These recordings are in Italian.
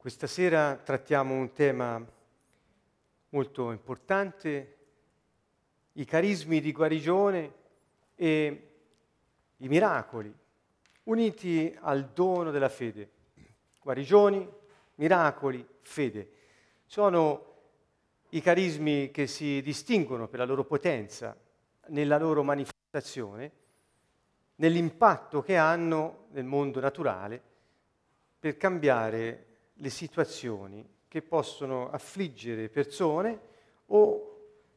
Questa sera trattiamo un tema molto importante, i carismi di guarigione e i miracoli, uniti al dono della fede. Guarigioni, miracoli, fede. Sono i carismi che si distinguono per la loro potenza, nella loro manifestazione, nell'impatto che hanno nel mondo naturale per cambiare le situazioni che possono affliggere persone o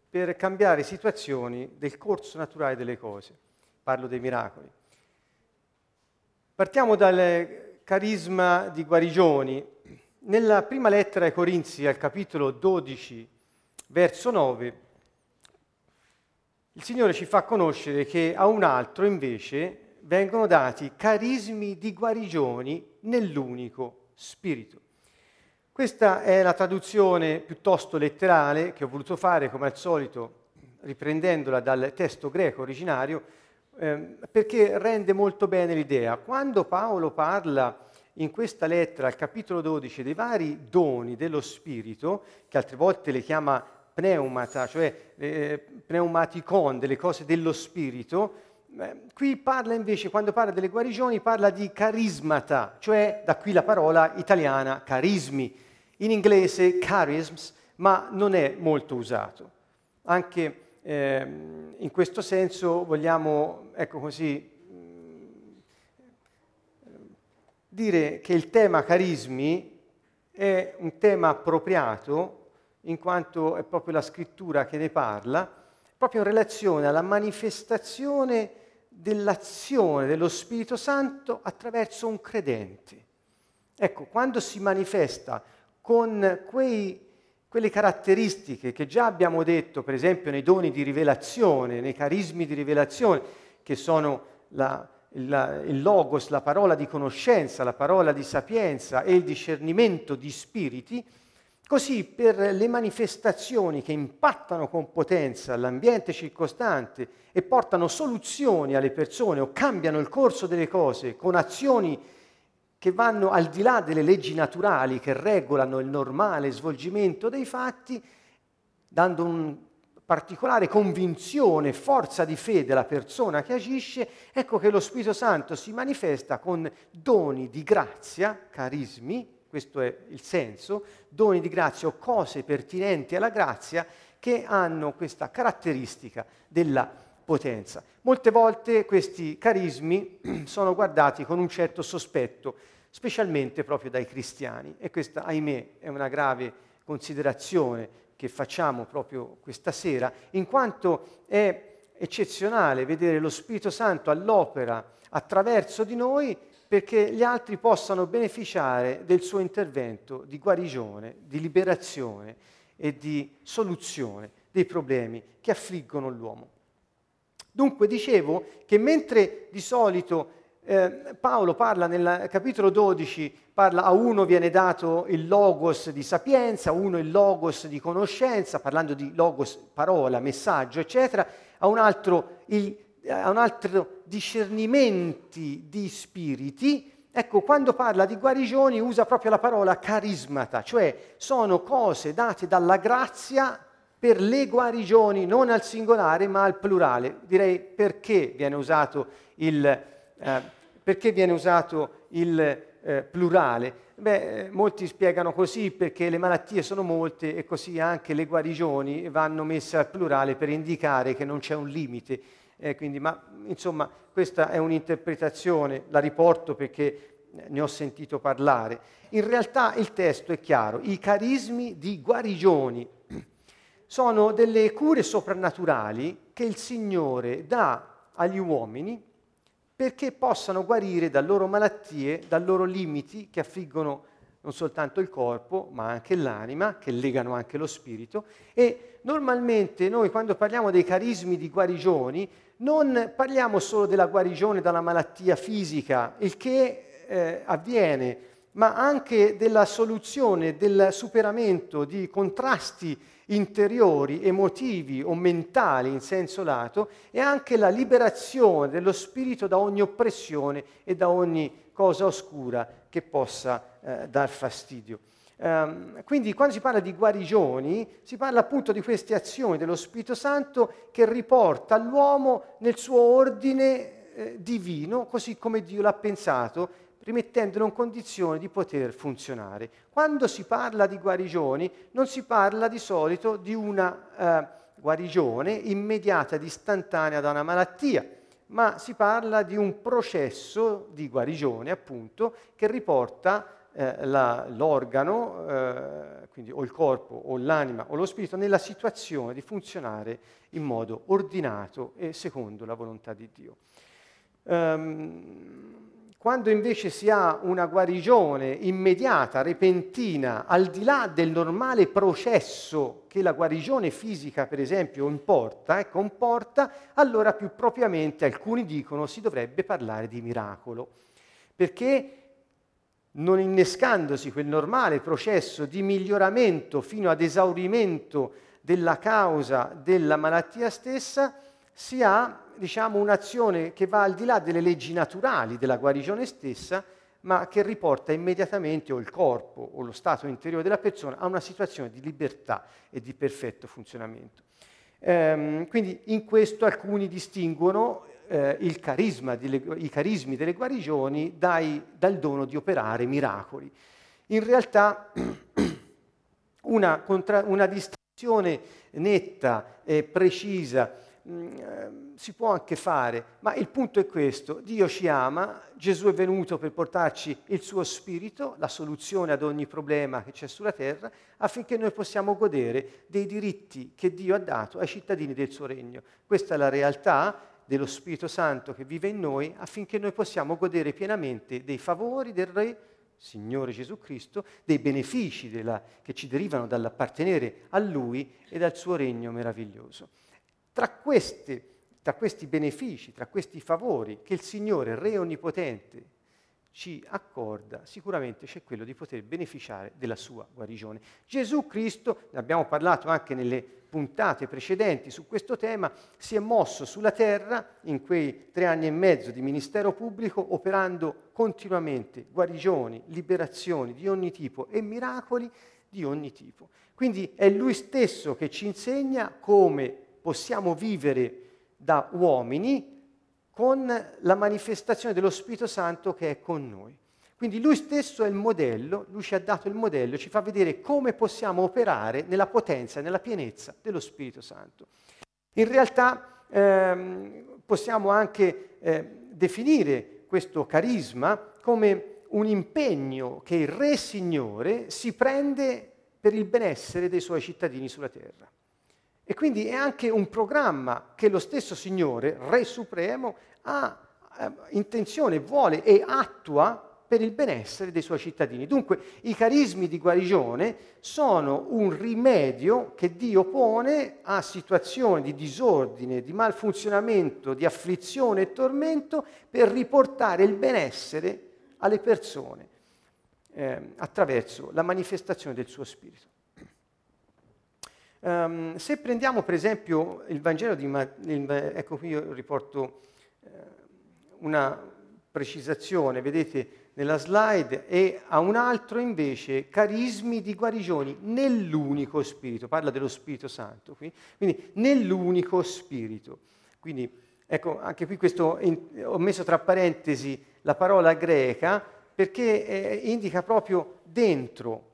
per cambiare situazioni del corso naturale delle cose. Parlo dei miracoli. Partiamo dal carisma di guarigioni. Nella prima lettera ai Corinzi, al capitolo 12, verso 9, il Signore ci fa conoscere che a un altro invece vengono dati carismi di guarigioni nell'unico Spirito. Questa è la traduzione piuttosto letterale che ho voluto fare, come al solito, riprendendola dal testo greco originario, eh, perché rende molto bene l'idea. Quando Paolo parla in questa lettera, al capitolo 12, dei vari doni dello Spirito, che altre volte le chiama pneumata, cioè eh, pneumaticon, delle cose dello Spirito, qui parla invece, quando parla delle guarigioni, parla di carismata, cioè da qui la parola italiana carismi in inglese charisms, ma non è molto usato. Anche eh, in questo senso vogliamo, ecco così, dire che il tema carismi è un tema appropriato in quanto è proprio la scrittura che ne parla, proprio in relazione alla manifestazione dell'azione dello Spirito Santo attraverso un credente. Ecco, quando si manifesta con quei, quelle caratteristiche che già abbiamo detto, per esempio nei doni di rivelazione, nei carismi di rivelazione, che sono la, la, il logos, la parola di conoscenza, la parola di sapienza e il discernimento di spiriti, Così per le manifestazioni che impattano con potenza l'ambiente circostante e portano soluzioni alle persone o cambiano il corso delle cose con azioni che vanno al di là delle leggi naturali che regolano il normale svolgimento dei fatti, dando una particolare convinzione, forza di fede alla persona che agisce, ecco che lo Spirito Santo si manifesta con doni di grazia, carismi, questo è il senso, doni di grazia o cose pertinenti alla grazia che hanno questa caratteristica della potenza. Molte volte questi carismi sono guardati con un certo sospetto, specialmente proprio dai cristiani. E questa, ahimè, è una grave considerazione che facciamo proprio questa sera, in quanto è eccezionale vedere lo Spirito Santo all'opera attraverso di noi perché gli altri possano beneficiare del suo intervento di guarigione, di liberazione e di soluzione dei problemi che affliggono l'uomo. Dunque dicevo che mentre di solito eh, Paolo parla nel capitolo 12, parla a uno viene dato il logos di sapienza, a uno il logos di conoscenza, parlando di logos parola, messaggio, eccetera, a un altro, il, a un altro discernimenti di spiriti. Ecco, quando parla di guarigioni usa proprio la parola carismata, cioè sono cose date dalla grazia per le guarigioni, non al singolare ma al plurale. Direi perché viene usato il eh, viene usato il eh, plurale? Beh, molti spiegano così perché le malattie sono molte e così anche le guarigioni vanno messe al plurale per indicare che non c'è un limite. Eh, quindi, ma insomma, questa è un'interpretazione, la riporto perché ne ho sentito parlare. In realtà il testo è chiaro, i carismi di guarigioni sono delle cure soprannaturali che il Signore dà agli uomini perché possano guarire da loro malattie, da loro limiti che affliggono non soltanto il corpo, ma anche l'anima, che legano anche lo spirito. E normalmente noi quando parliamo dei carismi di guarigioni, non parliamo solo della guarigione dalla malattia fisica, il che eh, avviene, ma anche della soluzione, del superamento di contrasti interiori, emotivi o mentali in senso lato e anche la liberazione dello spirito da ogni oppressione e da ogni cosa oscura che possa eh, dar fastidio. Um, quindi quando si parla di guarigioni, si parla appunto di queste azioni dello Spirito Santo che riporta l'uomo nel suo ordine eh, divino, così come Dio l'ha pensato, rimettendolo in condizione di poter funzionare. Quando si parla di guarigioni, non si parla di solito di una eh, guarigione immediata ed istantanea da una malattia, ma si parla di un processo di guarigione, appunto, che riporta eh, la, l'organo, eh, quindi o il corpo o l'anima o lo spirito, nella situazione di funzionare in modo ordinato e secondo la volontà di Dio. Um, quando invece si ha una guarigione immediata, repentina, al di là del normale processo che la guarigione fisica, per esempio, importa, eh, comporta, allora più propriamente alcuni dicono si dovrebbe parlare di miracolo. Perché non innescandosi quel normale processo di miglioramento fino ad esaurimento della causa della malattia stessa, si ha diciamo, un'azione che va al di là delle leggi naturali della guarigione stessa, ma che riporta immediatamente o il corpo o lo stato interiore della persona a una situazione di libertà e di perfetto funzionamento. Ehm, quindi in questo alcuni distinguono eh, delle, i carismi delle guarigioni dai, dal dono di operare miracoli. In realtà una, contra, una distinzione netta e precisa Mm, ehm, si può anche fare, ma il punto è questo, Dio ci ama, Gesù è venuto per portarci il suo spirito, la soluzione ad ogni problema che c'è sulla terra, affinché noi possiamo godere dei diritti che Dio ha dato ai cittadini del suo regno. Questa è la realtà dello Spirito Santo che vive in noi, affinché noi possiamo godere pienamente dei favori del Re Signore Gesù Cristo, dei benefici della, che ci derivano dall'appartenere a Lui e dal suo regno meraviglioso. Tra, questi, tra questi benefici, tra questi favori che il Signore Re Onnipotente ci accorda, sicuramente c'è quello di poter beneficiare della sua guarigione. Gesù Cristo, ne abbiamo parlato anche nelle puntate precedenti su questo tema, si è mosso sulla terra in quei tre anni e mezzo di ministero pubblico, operando continuamente guarigioni, liberazioni di ogni tipo e miracoli di ogni tipo. Quindi è Lui stesso che ci insegna come possiamo vivere da uomini con la manifestazione dello Spirito Santo che è con noi. Quindi lui stesso è il modello, lui ci ha dato il modello, ci fa vedere come possiamo operare nella potenza nella pienezza dello Spirito Santo. In realtà ehm, possiamo anche eh, definire questo carisma come un impegno che il Re Signore si prende per il benessere dei suoi cittadini sulla terra. E quindi è anche un programma che lo stesso Signore, Re Supremo, ha eh, intenzione, vuole e attua per il benessere dei suoi cittadini. Dunque i carismi di guarigione sono un rimedio che Dio pone a situazioni di disordine, di malfunzionamento, di afflizione e tormento per riportare il benessere alle persone eh, attraverso la manifestazione del suo Spirito. Um, se prendiamo per esempio il Vangelo di Matteo, ecco qui io riporto eh, una precisazione, vedete nella slide, e a un altro invece carismi di guarigioni nell'unico Spirito, parla dello Spirito Santo, qui, quindi nell'unico Spirito. Quindi ecco, anche qui questo, in, ho messo tra parentesi la parola greca perché eh, indica proprio dentro,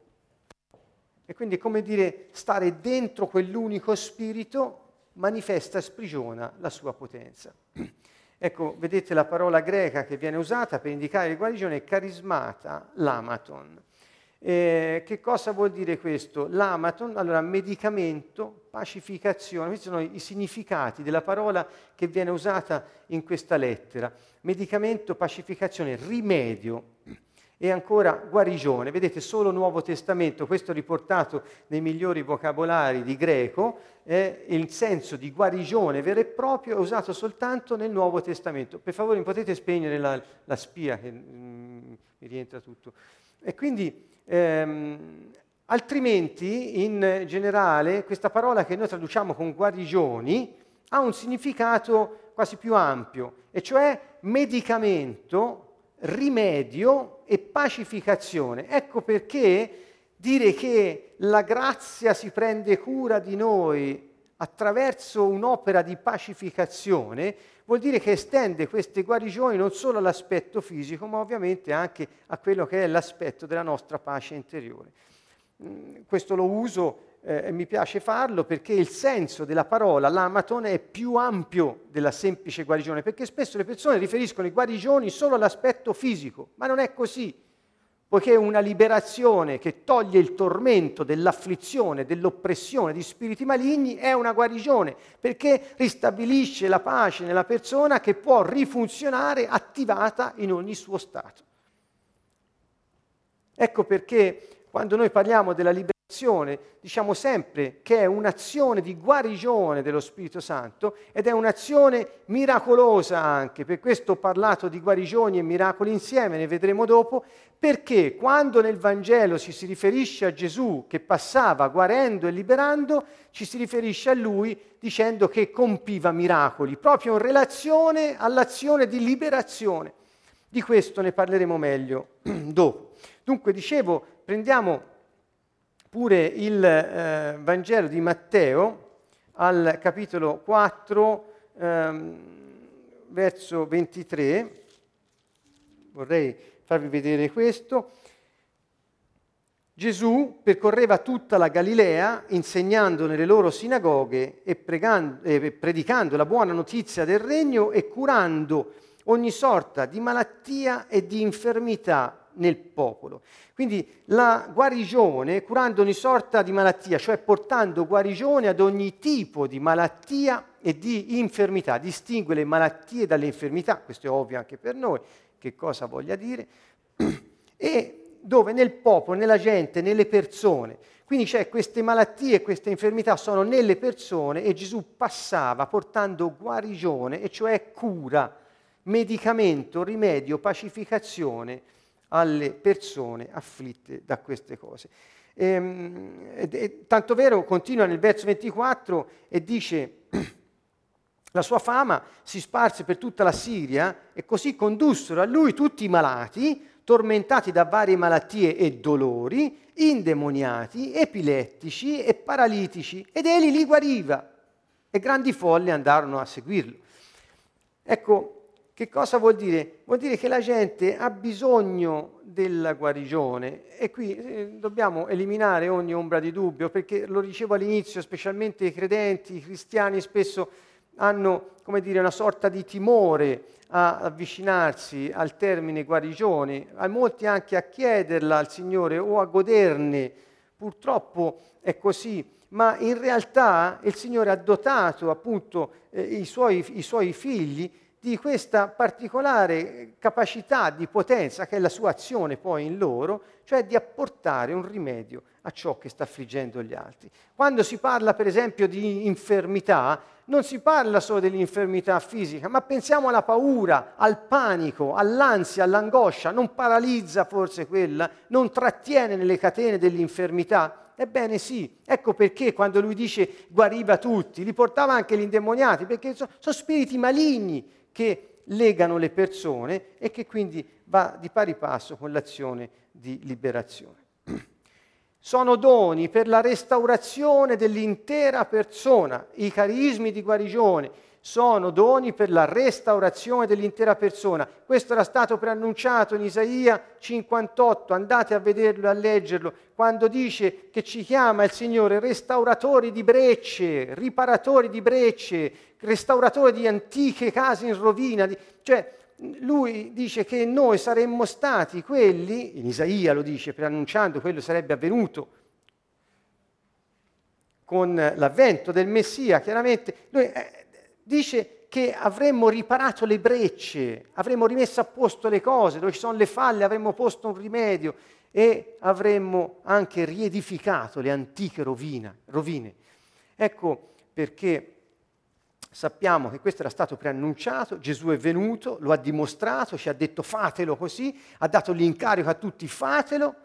e quindi come dire, stare dentro quell'unico spirito manifesta e sprigiona la sua potenza. Ecco, vedete la parola greca che viene usata per indicare il guarigione è carismata, l'amaton. Eh, che cosa vuol dire questo? L'amaton, allora medicamento, pacificazione, questi sono i significati della parola che viene usata in questa lettera. Medicamento, pacificazione, rimedio e ancora guarigione. Vedete, solo Nuovo Testamento, questo riportato nei migliori vocabolari di greco, eh, il senso di guarigione vero e proprio è usato soltanto nel Nuovo Testamento. Per favore, potete spegnere la, la spia che mm, mi rientra tutto. E quindi, ehm, altrimenti, in generale, questa parola che noi traduciamo con guarigioni ha un significato quasi più ampio, e cioè medicamento rimedio e pacificazione. Ecco perché dire che la grazia si prende cura di noi attraverso un'opera di pacificazione vuol dire che estende queste guarigioni non solo all'aspetto fisico, ma ovviamente anche a quello che è l'aspetto della nostra pace interiore. Mm, questo lo uso eh, mi piace farlo perché il senso della parola l'amaton è più ampio della semplice guarigione, perché spesso le persone riferiscono i guarigioni solo all'aspetto fisico, ma non è così poiché una liberazione che toglie il tormento dell'afflizione, dell'oppressione di spiriti maligni è una guarigione, perché ristabilisce la pace nella persona che può rifunzionare attivata in ogni suo stato. Ecco perché quando noi parliamo della liberazione, diciamo sempre che è un'azione di guarigione dello Spirito Santo ed è un'azione miracolosa anche, per questo ho parlato di guarigioni e miracoli insieme, ne vedremo dopo, perché quando nel Vangelo ci si riferisce a Gesù che passava guarendo e liberando, ci si riferisce a lui dicendo che compiva miracoli, proprio in relazione all'azione di liberazione. Di questo ne parleremo meglio dopo. Dunque, dicevo, prendiamo pure il eh, Vangelo di Matteo al capitolo 4, ehm, verso 23. Vorrei farvi vedere questo. Gesù percorreva tutta la Galilea insegnando nelle loro sinagoghe e, pregando, eh, predicando la buona notizia del regno e curando ogni sorta di malattia e di infermità nel popolo. Quindi la guarigione, curando ogni sorta di malattia, cioè portando guarigione ad ogni tipo di malattia e di infermità, distingue le malattie dalle infermità, questo è ovvio anche per noi, che cosa voglia dire, e dove nel popolo, nella gente, nelle persone. Quindi c'è queste malattie queste infermità sono nelle persone e Gesù passava portando guarigione, e cioè cura, medicamento, rimedio, pacificazione alle persone afflitte da queste cose. E, ehm, e, tanto vero, continua nel verso 24 e dice, la sua fama si sparse per tutta la Siria e così condussero a lui tutti i malati, tormentati da varie malattie e dolori, indemoniati, epilettici e paralitici, ed egli li guariva. E grandi folle andarono a seguirlo. Ecco, che cosa vuol dire? Vuol dire che la gente ha bisogno della guarigione e qui eh, dobbiamo eliminare ogni ombra di dubbio perché lo dicevo all'inizio, specialmente i credenti, i cristiani spesso hanno come dire, una sorta di timore a avvicinarsi al termine guarigione, a molti anche a chiederla al Signore o a goderne. Purtroppo è così, ma in realtà il Signore ha dotato appunto eh, i, suoi, i suoi figli di questa particolare capacità di potenza che è la sua azione poi in loro, cioè di apportare un rimedio a ciò che sta affliggendo gli altri. Quando si parla per esempio di infermità, non si parla solo dell'infermità fisica, ma pensiamo alla paura, al panico, all'ansia, all'angoscia, non paralizza forse quella, non trattiene nelle catene dell'infermità. Ebbene sì, ecco perché quando lui dice guariva tutti, li portava anche gli indemoniati, perché sono, sono spiriti maligni che legano le persone e che quindi va di pari passo con l'azione di liberazione. Sono doni per la restaurazione dell'intera persona, i carismi di guarigione, sono doni per la restaurazione dell'intera persona. Questo era stato preannunciato in Isaia 58, andate a vederlo e a leggerlo, quando dice che ci chiama il Signore restauratori di brecce, riparatori di brecce, restauratori di antiche case in rovina. Cioè, lui dice che noi saremmo stati quelli, in Isaia lo dice, preannunciando quello sarebbe avvenuto con l'avvento del Messia, chiaramente, eh, dice che avremmo riparato le brecce, avremmo rimesso a posto le cose, dove ci sono le falle avremmo posto un rimedio e avremmo anche riedificato le antiche rovina, rovine. Ecco perché sappiamo che questo era stato preannunciato, Gesù è venuto, lo ha dimostrato, ci ha detto fatelo così, ha dato l'incarico a tutti fatelo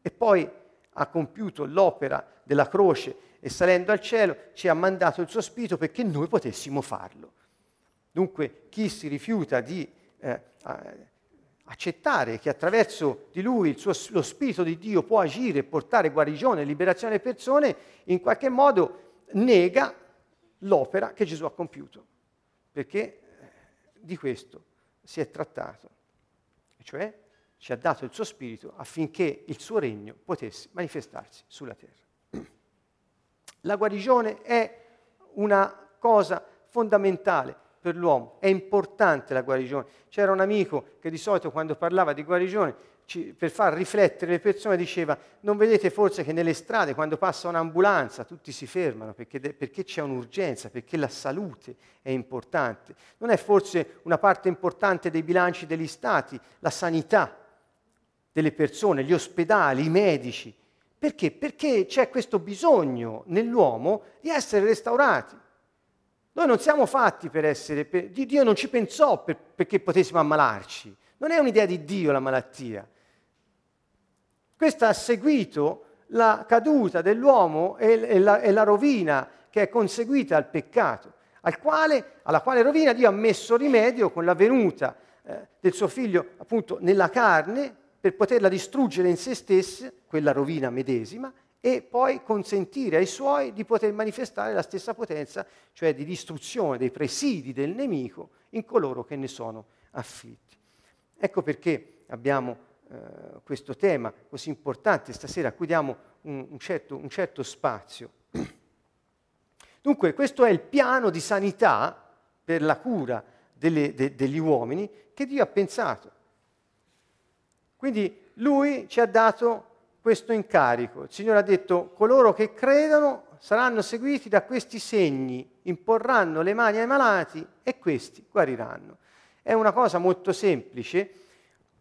e poi ha compiuto l'opera della croce e salendo al cielo ci ha mandato il suo spirito perché noi potessimo farlo. Dunque chi si rifiuta di eh, accettare che attraverso di lui suo, lo Spirito di Dio può agire e portare guarigione e liberazione alle persone, in qualche modo nega l'opera che Gesù ha compiuto, perché eh, di questo si è trattato, cioè ci ha dato il suo Spirito affinché il suo regno potesse manifestarsi sulla terra. La guarigione è una cosa fondamentale per l'uomo, è importante la guarigione. C'era un amico che di solito quando parlava di guarigione, ci, per far riflettere le persone, diceva, non vedete forse che nelle strade quando passa un'ambulanza tutti si fermano perché, perché c'è un'urgenza, perché la salute è importante. Non è forse una parte importante dei bilanci degli stati, la sanità delle persone, gli ospedali, i medici. Perché? Perché c'è questo bisogno nell'uomo di essere restaurati. Noi non siamo fatti per essere, per, Dio non ci pensò per, perché potessimo ammalarci, non è un'idea di Dio la malattia. Questa ha seguito la caduta dell'uomo e, e, la, e la, rovina che è conseguita al peccato, al quale, alla quale rovina Dio ha messo rimedio con la venuta eh, del suo figlio appunto nella carne per poterla distruggere in se stessa, quella rovina medesima, e poi consentire ai suoi di poter manifestare la stessa potenza, cioè di distruzione dei presidi del nemico in coloro che ne sono afflitti. Ecco perché abbiamo eh, questo tema così importante stasera, a cui diamo un, un, certo, un certo spazio. Dunque questo è il piano di sanità per la cura delle, de, degli uomini che Dio ha pensato. Quindi lui ci ha dato questo incarico. Il Signore ha detto, coloro che credono saranno seguiti da questi segni, imporranno le mani ai malati e questi guariranno. È una cosa molto semplice,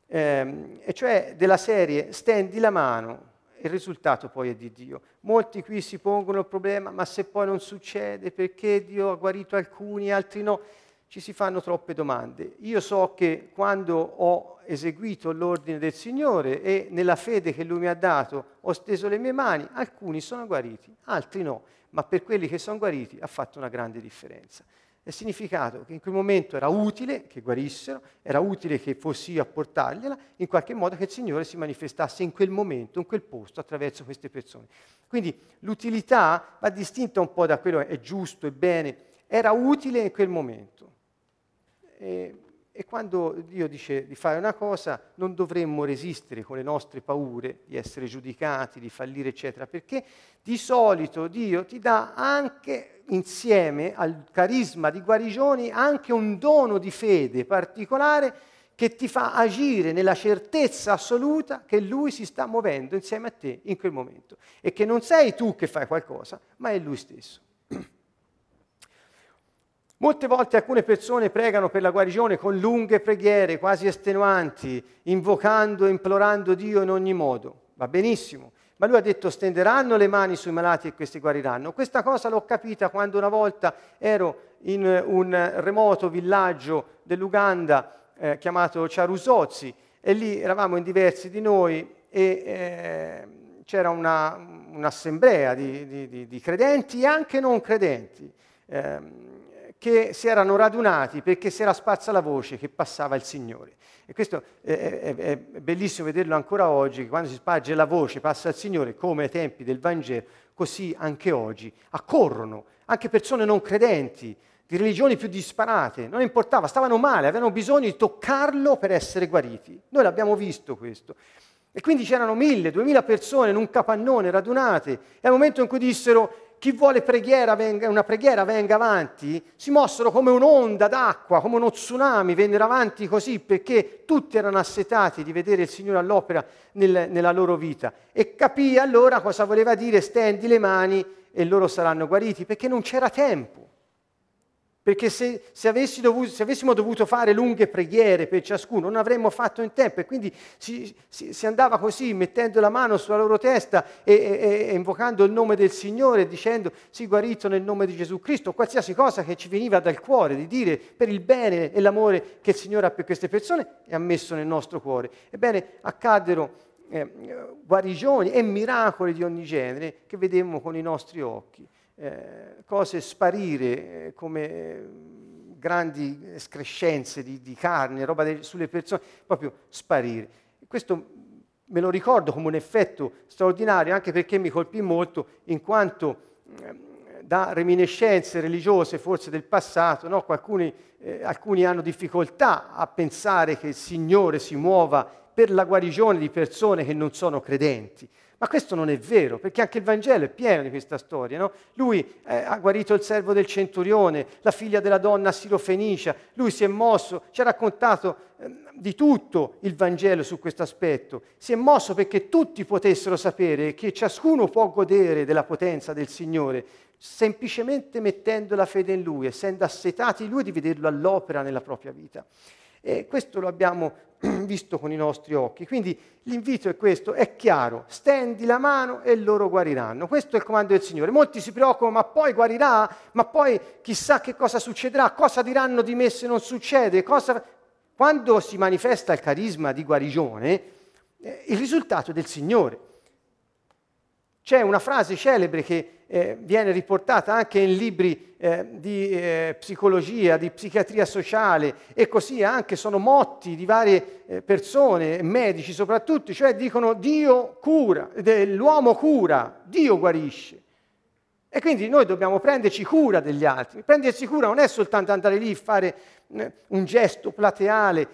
ehm, e cioè della serie stendi la mano, il risultato poi è di Dio. Molti qui si pongono il problema, ma se poi non succede, perché Dio ha guarito alcuni, altri no? Ci si fanno troppe domande. Io so che quando ho eseguito l'ordine del Signore e nella fede che Lui mi ha dato ho steso le mie mani, alcuni sono guariti, altri no, ma per quelli che sono guariti ha fatto una grande differenza. È significato che in quel momento era utile che guarissero, era utile che fossi io a portargliela, in qualche modo che il Signore si manifestasse in quel momento, in quel posto, attraverso queste persone. Quindi l'utilità va distinta un po' da quello che è giusto e bene, era utile in quel momento. E, e quando Dio dice di fare una cosa, non dovremmo resistere con le nostre paure di essere giudicati, di fallire, eccetera, perché di solito Dio ti dà anche insieme al carisma di guarigioni anche un dono di fede particolare che ti fa agire nella certezza assoluta che Lui si sta muovendo insieme a te in quel momento e che non sei tu che fai qualcosa, ma è Lui stesso. Molte volte alcune persone pregano per la guarigione con lunghe preghiere, quasi estenuanti, invocando e implorando Dio in ogni modo. Va benissimo, ma lui ha detto stenderanno le mani sui malati e questi guariranno. Questa cosa l'ho capita quando una volta ero in un remoto villaggio dell'Uganda eh, chiamato Ciarusozzi e lì eravamo in diversi di noi e eh, c'era una, un'assemblea di, di, di, di, credenti e anche non credenti. Eh, che si erano radunati perché si era sparsa la voce che passava il Signore. E questo è, è, è bellissimo vederlo ancora oggi, che quando si sparge la voce, passa il Signore, come ai tempi del Vangelo, così anche oggi accorrono anche persone non credenti, di religioni più disparate, non importava, stavano male, avevano bisogno di toccarlo per essere guariti. Noi l'abbiamo visto questo. E quindi c'erano mille, duemila persone in un capannone radunate e al momento in cui dissero chi vuole preghiera venga, una preghiera venga avanti, si mossero come un'onda d'acqua, come uno tsunami, vennero avanti così perché tutti erano assetati di vedere il Signore all'opera nel, nella loro vita. E capì allora cosa voleva dire stendi le mani e loro saranno guariti, perché non c'era tempo perché se, se, dovuto, se, avessimo dovuto fare lunghe preghiere per ciascuno non avremmo fatto in tempo e quindi si, si, si andava così mettendo la mano sulla loro testa e, e, e, invocando il nome del Signore dicendo si guarito nel nome di Gesù Cristo, qualsiasi cosa che ci veniva dal cuore di dire per il bene e l'amore che il Signore ha per queste persone e ha messo nel nostro cuore. Ebbene, accaddero eh, guarigioni e miracoli di ogni genere che vedemmo con i nostri occhi eh, cose sparire eh, come grandi escrescenze di, di carne, roba de, sulle persone, proprio sparire. Questo me lo ricordo come un effetto straordinario anche perché mi colpì molto in quanto eh, da reminiscenze religiose forse del passato, no? alcuni, eh, alcuni hanno difficoltà a pensare che il Signore si muova per la guarigione di persone che non sono credenti. Ma questo non è vero, perché anche il Vangelo è pieno di questa storia. No? Lui eh, ha guarito il servo del centurione, la figlia della donna sirofenicia, lui si è mosso, ci ha raccontato eh, di tutto il Vangelo su questo aspetto. Si è mosso perché tutti potessero sapere che ciascuno può godere della potenza del Signore, semplicemente mettendo la fede in Lui, essendo assetati Lui di vederlo all'opera nella propria vita. E questo lo abbiamo visto con i nostri occhi. Quindi l'invito è questo, è chiaro, stendi la mano e loro guariranno. Questo è il comando del Signore. Molti si preoccupano, ma poi guarirà? Ma poi chissà che cosa succederà? Cosa diranno di me se non succede? Cosa... Quando si manifesta il carisma di guarigione, eh, il risultato è del Signore. C'è una frase celebre che eh, viene riportata anche in libri eh, di eh, psicologia, di psichiatria sociale e così anche sono motti di varie eh, persone, medici soprattutto, cioè dicono Dio cura, l'uomo cura, Dio guarisce. E quindi noi dobbiamo prenderci cura degli altri. Prendersi cura non è soltanto andare lì e fare eh, un gesto plateale,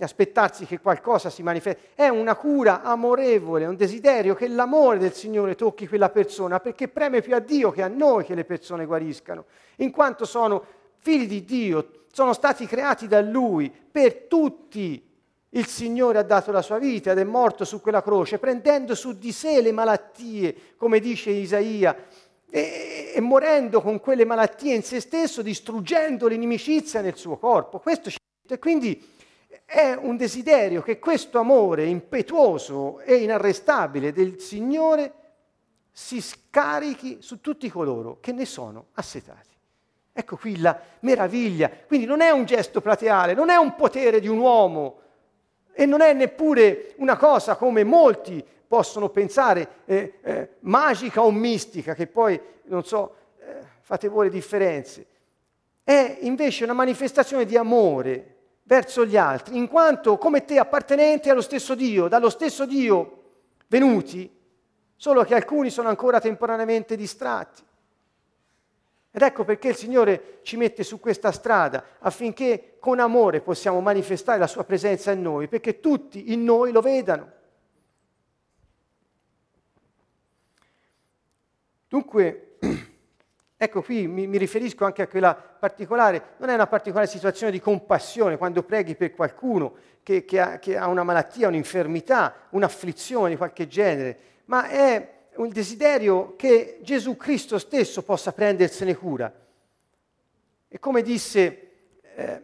aspettarsi che qualcosa si manifesti, è una cura amorevole, un desiderio che l'amore del Signore tocchi quella persona, perché preme più a Dio che a noi che le persone guariscano, in quanto sono figli di Dio, sono stati creati da Lui per tutti. Il Signore ha dato la sua vita ed è morto su quella croce, prendendo su di sé le malattie, come dice Isaia, e, e morendo con quelle malattie in se stesso, distruggendo l'inimicizia nel suo corpo. Questo ci e quindi è un desiderio che questo amore impetuoso e inarrestabile del Signore si scarichi su tutti coloro che ne sono assetati. Ecco qui la meraviglia. Quindi non è un gesto plateale, non è un potere di un uomo e non è neppure una cosa come molti possono pensare eh, eh, magica o mistica, che poi, non so, eh, fate voi le differenze. È invece una manifestazione di amore verso gli altri, in quanto come te appartenenti allo stesso Dio, dallo stesso Dio venuti, solo che alcuni sono ancora temporaneamente distratti. Ed ecco perché il Signore ci mette su questa strada, affinché con amore possiamo manifestare la sua presenza in noi, perché tutti in noi lo vedano. Dunque, Ecco qui mi, mi, riferisco anche a quella particolare, non è una particolare situazione di compassione quando preghi per qualcuno che, che, ha, che ha, una malattia, un'infermità, un'afflizione di qualche genere, ma è un desiderio che Gesù Cristo stesso possa prendersene cura. E come disse eh,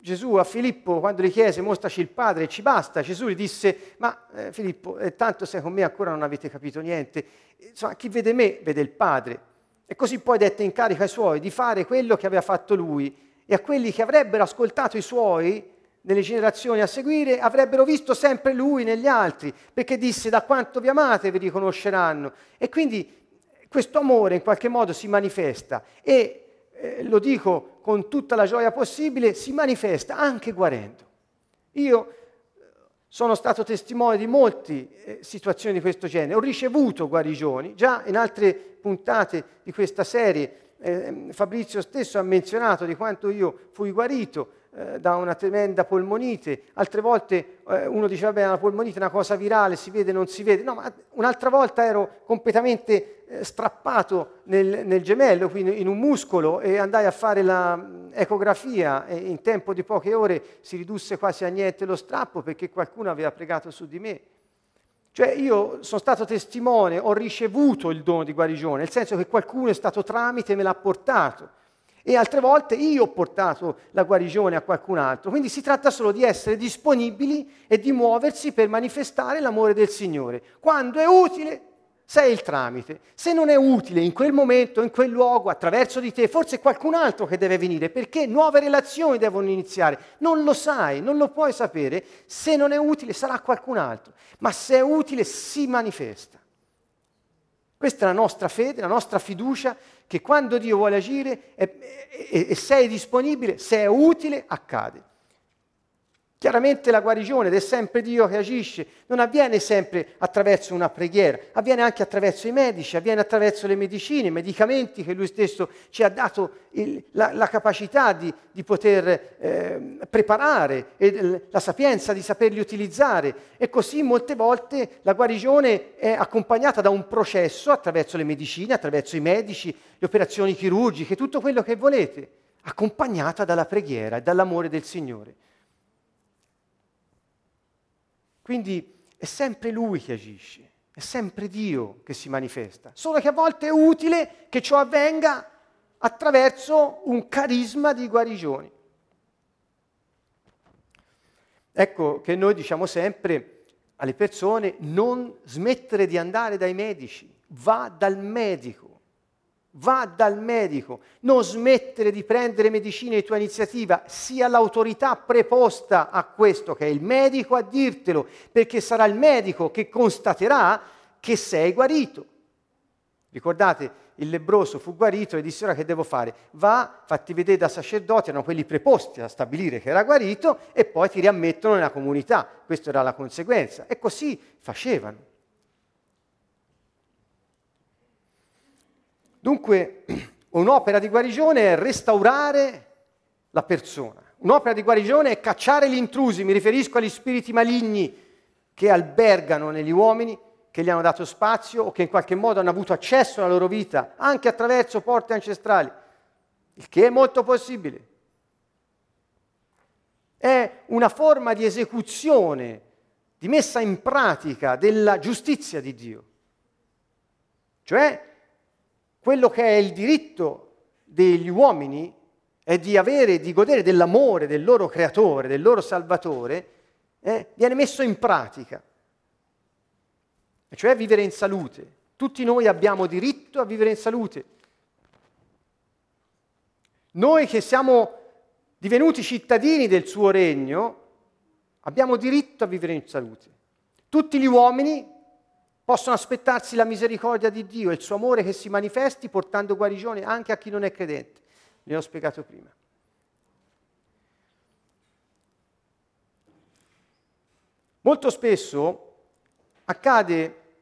Gesù a Filippo quando gli chiese mostraci il Padre, ci basta, Gesù gli disse ma eh, Filippo, eh, tanto sei con me ancora non avete capito niente, insomma chi vede me vede il Padre. E così poi dette in carica ai suoi di fare quello che aveva fatto lui e a quelli che avrebbero ascoltato i suoi nelle generazioni a seguire avrebbero visto sempre lui negli altri, perché disse da quanto vi amate vi riconosceranno. E quindi questo amore in qualche modo si manifesta e eh, lo dico con tutta la gioia possibile, si manifesta anche guarendo. Io sono stato testimone di molte eh, situazioni di questo genere, ho ricevuto guarigioni, già in altre puntate di questa serie eh, Fabrizio stesso ha menzionato di quanto io fui guarito eh, da una tremenda polmonite, altre volte eh, uno diceva bene la polmonite è una cosa virale, si vede, non si vede, no, ma un'altra volta ero completamente eh, strappato nel, nel, gemello, quindi in un muscolo e andai a fare l'ecografia e in tempo di poche ore si ridusse quasi a niente lo strappo perché qualcuno aveva pregato su di me. Cioè io sono stato testimone, ho ricevuto il dono di guarigione, nel senso che qualcuno è stato tramite e me l'ha portato e altre volte io ho portato la guarigione a qualcun altro. Quindi si tratta solo di essere disponibili e di muoversi per manifestare l'amore del Signore. Quando è utile, sei il tramite. Se non è utile in quel momento, in quel luogo, attraverso di te, forse è qualcun altro che deve venire, perché nuove relazioni devono iniziare. Non lo sai, non lo puoi sapere. Se non è utile, sarà qualcun altro. Ma se è utile, si manifesta. Questa è la nostra fede, la nostra fiducia che quando Dio vuole agire e, e, e sei disponibile, se è utile, accade. Chiaramente la guarigione ed è sempre Dio che agisce, non avviene sempre attraverso una preghiera, avviene anche attraverso i medici, avviene attraverso le medicine, i medicamenti che Lui stesso ci ha dato il, la, la, capacità di, di poter eh, preparare e la sapienza di saperli utilizzare. E così molte volte la guarigione è accompagnata da un processo attraverso le medicine, attraverso i medici, le operazioni chirurgiche, tutto quello che volete, accompagnata dalla preghiera e dall'amore del Signore. Quindi è sempre Lui che agisce, è sempre Dio che si manifesta, solo che a volte è utile che ciò avvenga attraverso un carisma di guarigioni. Ecco che noi diciamo sempre alle persone non smettere di andare dai medici, va dal medico va dal medico, non smettere di prendere medicine di tua iniziativa, sia l'autorità preposta a questo, che è il medico a dirtelo, perché sarà il medico che constaterà che sei guarito. Ricordate, il lebroso fu guarito e disse ora che devo fare? Va, fatti vedere da sacerdoti, erano quelli preposti a stabilire che era guarito e poi ti riammettono nella comunità. Questa era la conseguenza. E così facevano. Dunque, un'opera di guarigione è restaurare la persona. Un'opera di guarigione è cacciare gli intrusi, mi riferisco agli spiriti maligni che albergano negli uomini, che gli hanno dato spazio o che in qualche modo hanno avuto accesso alla loro vita, anche attraverso porte ancestrali, il che è molto possibile. È una forma di esecuzione, di messa in pratica della giustizia di Dio. Cioè quello che è il diritto degli uomini è di avere, di godere dell'amore del loro creatore, del loro salvatore, eh, viene messo in pratica, e cioè vivere in salute. Tutti noi abbiamo diritto a vivere in salute. Noi che siamo divenuti cittadini del suo regno, abbiamo diritto a vivere in salute. Tutti gli uomini possono aspettarsi la misericordia di Dio e il suo amore che si manifesti portando guarigione anche a chi non è credente. Ne ho spiegato prima. Molto spesso accade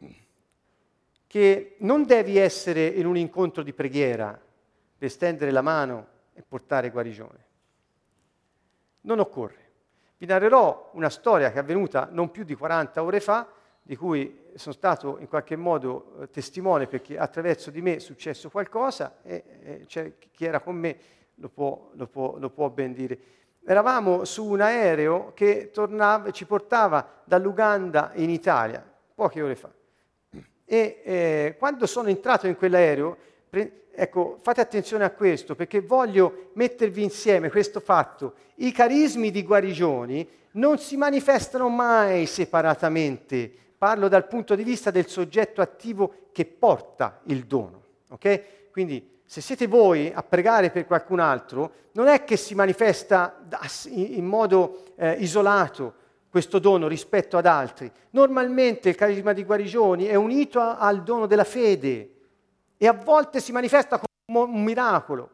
che non devi essere in un incontro di preghiera per stendere la mano e portare guarigione. Non occorre. Vi narrerò una storia che è avvenuta non più di 40 ore fa di cui sono stato in qualche modo eh, testimone perché attraverso di me è successo qualcosa e, e cioè, chi era con me lo può, lo, può, lo può, ben dire. Eravamo su un aereo che tornava, ci portava dall'Uganda in Italia, poche ore fa. E eh, quando sono entrato in quell'aereo, pre- ecco, fate attenzione a questo perché voglio mettervi insieme questo fatto. I carismi di guarigioni non si manifestano mai separatamente parlo dal punto di vista del soggetto attivo che porta il dono. Okay? Quindi se siete voi a pregare per qualcun altro, non è che si manifesta in modo eh, isolato questo dono rispetto ad altri. Normalmente il carisma di guarigioni è unito a, al dono della fede e a volte si manifesta come un miracolo,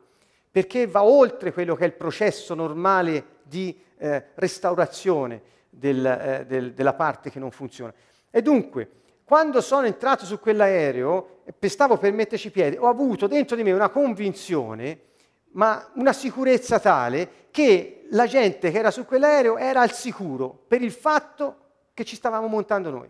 perché va oltre quello che è il processo normale di eh, restaurazione del, eh, del, della parte che non funziona. E dunque, quando sono entrato su quell'aereo e stavo per metterci piede, ho avuto dentro di me una convinzione, ma una sicurezza tale che la gente che era su quell'aereo era al sicuro per il fatto che ci stavamo montando noi.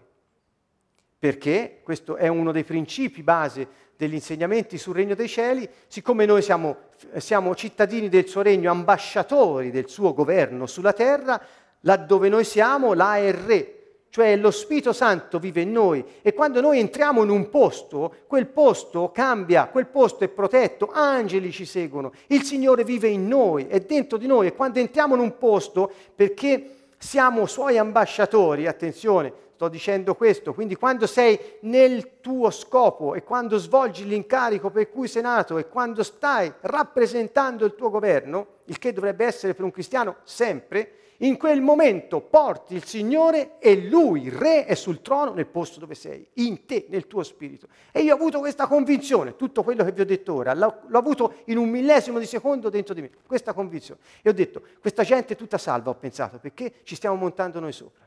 Perché questo è uno dei principi base degli insegnamenti sul regno dei cieli, siccome noi siamo, siamo cittadini del suo regno, ambasciatori del suo governo sulla terra, laddove noi siamo, là è il re, cioè lo Spirito Santo vive in noi e quando noi entriamo in un posto, quel posto cambia, quel posto è protetto, angeli ci seguono, il Signore vive in noi, è dentro di noi e quando entriamo in un posto perché siamo suoi ambasciatori, attenzione, sto dicendo questo, quindi quando sei nel tuo scopo e quando svolgi l'incarico per cui sei nato e quando stai rappresentando il tuo governo, il che dovrebbe essere per un cristiano sempre, In quel momento porti il Signore e Lui, il Re, è sul trono nel posto dove sei, in te, nel tuo spirito. E io ho avuto questa convinzione, tutto quello che vi ho detto ora, l'ho, l'ho avuto in un millesimo di secondo dentro di me, questa convinzione. E ho detto, questa gente è tutta salva, ho pensato, perché ci stiamo montando noi sopra.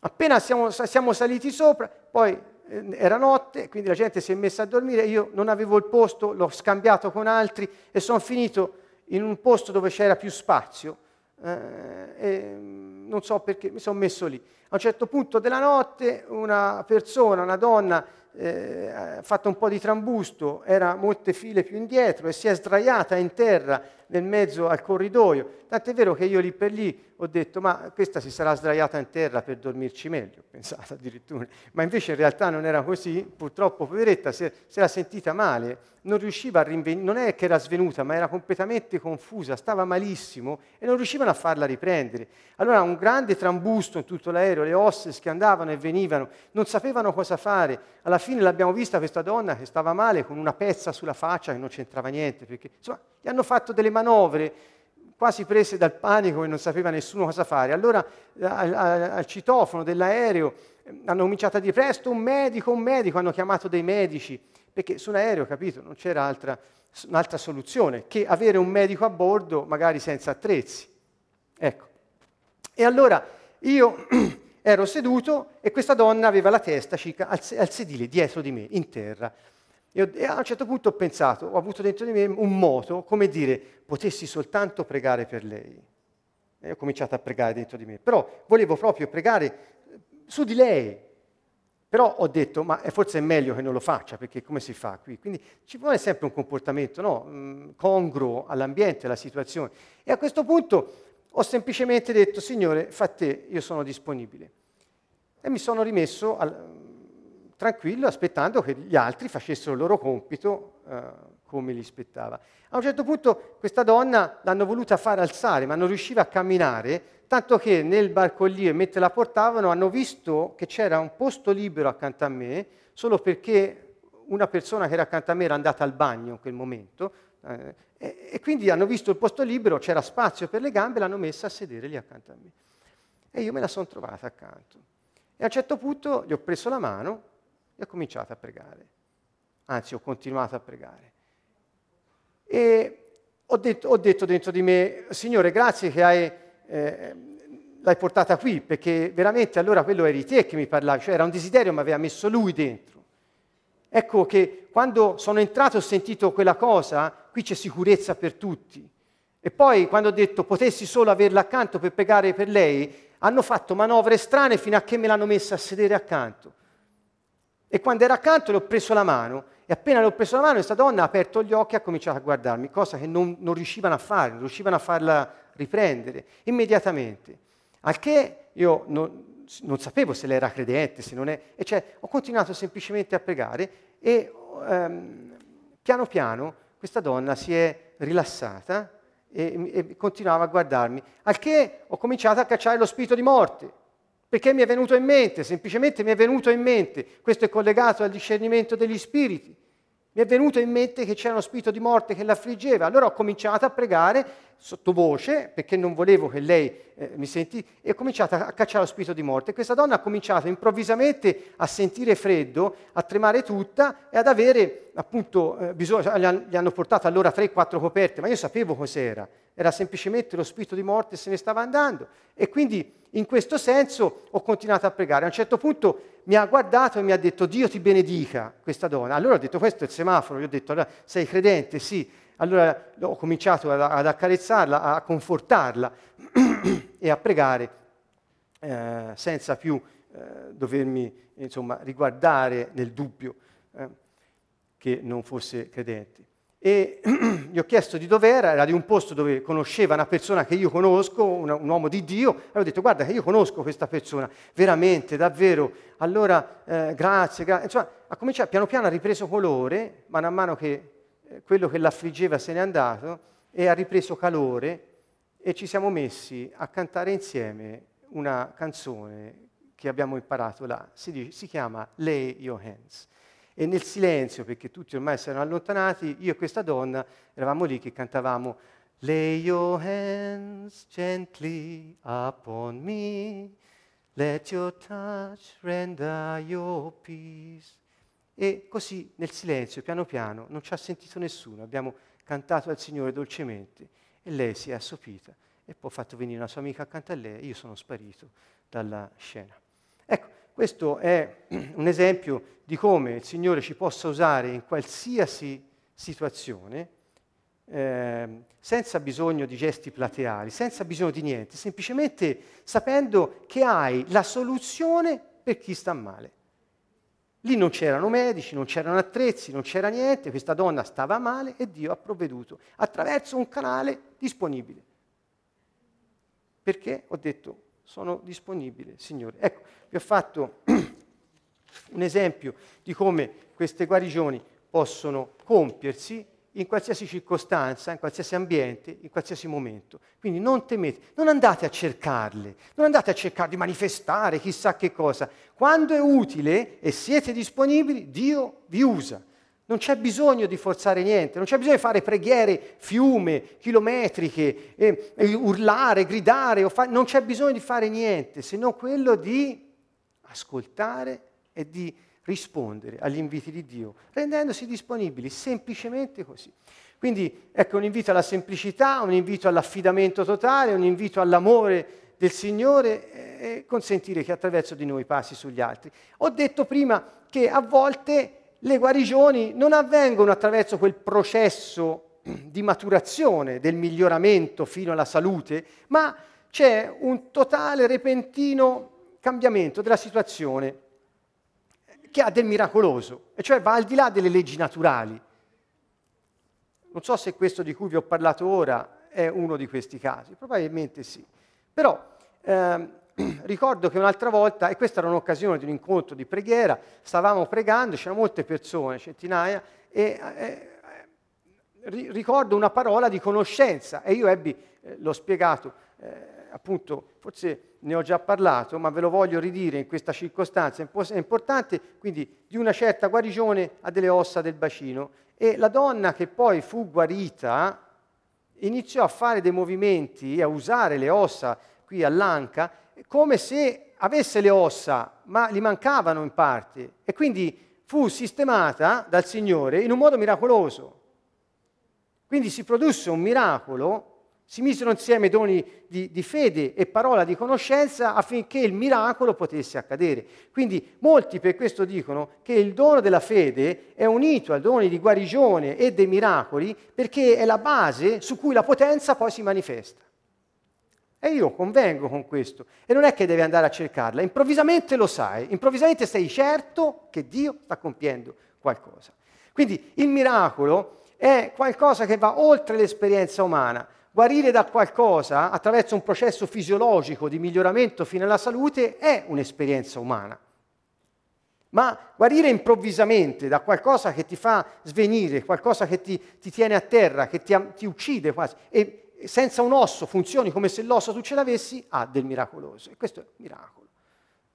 Appena siamo, siamo saliti sopra, poi eh, era notte, quindi la gente si è messa a dormire, io non avevo il posto, l'ho scambiato con altri e sono finito in un posto dove c'era più spazio eh, mm, non so perché mi sono messo lì. A un certo punto della notte una persona, una donna, eh, ha fatto un po' di trambusto, era molte file più indietro e si è sdraiata in terra nel mezzo al corridoio. Tant'è vero che io lì per lì ho detto, ma questa si sarà sdraiata in terra per dormirci meglio, ho pensato addirittura. Ma invece in realtà non era così, purtroppo poveretta si, era sentita male, non riusciva a rinvenire, non è che era svenuta, ma era completamente confusa, stava malissimo e non riuscivano a farla riprendere. Allora un grande trambusto in tutto l'aereo, le hostess che andavano e venivano, non sapevano cosa fare. Alla fine l'abbiamo vista questa donna che stava male con una pezza sulla faccia che non c'entrava niente, perché insomma gli hanno fatto delle manovre quasi prese dal panico e non sapeva nessuno cosa fare. Allora al, al citofono dell'aereo eh, hanno cominciato a dire presto un medico, un medico, hanno chiamato dei medici, perché su un aereo, capito, non c'era altra, un'altra soluzione che avere un medico a bordo magari senza attrezzi. Ecco. E allora io ero seduto e questa donna aveva la testa circa al, al sedile dietro di me, in terra. E, a un certo punto ho pensato, ho avuto dentro di me un moto, come dire, potessi soltanto pregare per lei. E ho cominciato a pregare dentro di me, però volevo proprio pregare eh, su di lei. Però ho detto, ma forse è meglio che non lo faccia, perché come si fa qui? Quindi ci vuole sempre un comportamento no? Mm, congruo all'ambiente, alla situazione. E a questo punto ho semplicemente detto, Signore, fa te, io sono disponibile. E mi sono rimesso al, tranquillo aspettando che gli altri facessero il loro compito eh, come gli spettava. A un certo punto questa donna l'hanno voluta fare alzare, ma non riusciva a camminare, tanto che nel barcollio, mentre la portavano, hanno visto che c'era un posto libero accanto a me, solo perché una persona che era accanto a me era andata al bagno in quel momento, eh, e, e quindi hanno visto il posto libero, c'era spazio per le gambe, l'hanno messa a sedere lì accanto a me. E io me la sono trovata accanto. E a un certo punto gli ho preso la mano e ho cominciato a pregare. Anzi, ho continuato a pregare. E ho detto, ho detto dentro di me, Signore, grazie che hai, eh, l'hai portata qui, perché veramente allora quello eri te che mi parlavi, cioè era un desiderio, ma aveva messo lui dentro. Ecco che quando sono entrato ho sentito quella cosa, qui c'è sicurezza per tutti. E poi quando ho detto potessi solo averla accanto per pregare per lei, hanno fatto manovre strane fino a che me l'hanno messa a sedere accanto. E quando era accanto le ho preso la mano e appena le ho preso la mano questa donna ha aperto gli occhi e ha cominciato a guardarmi, cosa che non, non riuscivano a fare, non riuscivano a farla riprendere immediatamente. Al che io non, non sapevo se lei era credente, se non è, e cioè ho continuato semplicemente a pregare e um, piano piano questa donna si è rilassata e, e continuava a guardarmi, al che ho cominciato a cacciare lo spirito di morte perché mi è venuto in mente, semplicemente mi è venuto in mente, questo è collegato al discernimento degli spiriti, mi è venuto in mente che c'era uno spirito di morte che l'affliggeva, allora ho cominciato a pregare sottovoce, perché non volevo che lei eh, mi sentisse, e ho cominciato a cacciare lo spirito di morte. Questa donna ha cominciato improvvisamente a sentire freddo, a tremare tutta e ad avere, appunto, eh, bisogno, gli hanno portato allora 3-4 coperte, ma io sapevo cos'era, era semplicemente lo spirito di morte se ne stava andando. E quindi in questo senso ho continuato a pregare. A un certo punto mi ha guardato e mi ha detto Dio ti benedica questa donna. Allora ho detto questo è il semaforo, gli ho detto allora, sei credente? Sì. Allora ho cominciato ad, ad accarezzarla, a confortarla e a pregare eh, senza più eh, dovermi insomma, riguardare nel dubbio eh, che non fosse credente e gli ho chiesto di dov'era, era di un posto dove conosceva una persona che io conosco, un, un uomo di Dio, e ho detto guarda che io conosco questa persona, veramente, davvero, allora eh, grazie, grazie. Insomma, ha cominciato, piano piano ha ripreso colore, mano a mano che eh, quello che l'affliggeva se n'è andato, e ha ripreso calore, e ci siamo messi a cantare insieme una canzone che abbiamo imparato là, si, dice, si chiama Lay Your Hands. E nel silenzio, perché tutti ormai si erano allontanati, io e questa donna eravamo lì che cantavamo Lay your hands gently upon me, let your touch render your peace. E così nel silenzio, piano piano, non ci ha sentito nessuno, abbiamo cantato al Signore dolcemente e lei si è assopita e poi ha fatto venire una sua amica accanto a lei e io sono sparito dalla scena. Ecco, questo è un esempio di come il Signore ci possa usare in qualsiasi situazione eh, senza bisogno di gesti plateali, senza bisogno di niente, semplicemente sapendo che hai la soluzione per chi sta male. Lì non c'erano medici, non c'erano attrezzi, non c'era niente, questa donna stava male e Dio ha provveduto attraverso un canale disponibile. Perché ho detto sono disponibile, Signore. Ecco, vi ho fatto un esempio di come queste guarigioni possono compiersi in qualsiasi circostanza, in qualsiasi ambiente, in qualsiasi momento. Quindi non temete, non andate a cercarle, non andate a cercare di manifestare chissà che cosa. Quando è utile e siete disponibili, Dio vi usa. Non c'è bisogno di forzare niente, non c'è bisogno di fare preghiere fiume, chilometriche, eh, urlare, gridare, fa- non c'è bisogno di fare niente, se non quello di ascoltare e di rispondere agli inviti di Dio, rendendosi disponibili semplicemente così. Quindi ecco un invito alla semplicità, un invito all'affidamento totale, un invito all'amore del Signore e consentire che attraverso di noi passi sugli altri. Ho detto prima che a volte le guarigioni non avvengono attraverso quel processo di maturazione, del miglioramento fino alla salute, ma c'è un totale repentino cambiamento della situazione che ha del miracoloso, e cioè va al di là delle leggi naturali. Non so se questo di cui vi ho parlato ora è uno di questi casi, probabilmente sì. Però ehm, ricordo che un'altra volta, e questa era un'occasione di un incontro di preghiera, stavamo pregando, c'erano molte persone, centinaia, e eh, ricordo una parola di conoscenza e io ebbi, eh, l'ho spiegato, eh, appunto, forse ne ho già parlato, ma ve lo voglio ridire in questa circostanza, è importante, quindi di una certa guarigione a delle ossa del bacino. E la donna che poi fu guarita iniziò a fare dei movimenti, a usare le ossa qui all'anca, come se avesse le ossa, ma gli mancavano in parte. E quindi fu sistemata dal Signore in un modo miracoloso. Quindi si produsse un miracolo si misero insieme doni di, di, fede e parola di conoscenza affinché il miracolo potesse accadere. Quindi molti per questo dicono che il dono della fede è unito ai doni di guarigione e dei miracoli perché è la base su cui la potenza poi si manifesta. E io convengo con questo. E non è che devi andare a cercarla, improvvisamente lo sai, improvvisamente sei certo che Dio sta compiendo qualcosa. Quindi il miracolo è qualcosa che va oltre l'esperienza umana Guarire da qualcosa attraverso un processo fisiologico di miglioramento fino alla salute è un'esperienza umana. Ma guarire improvvisamente da qualcosa che ti fa svenire, qualcosa che ti, ti tiene a terra, che ti, ti, uccide quasi, e senza un osso funzioni come se l'osso tu ce l'avessi, ha del miracoloso. E questo è un miracolo.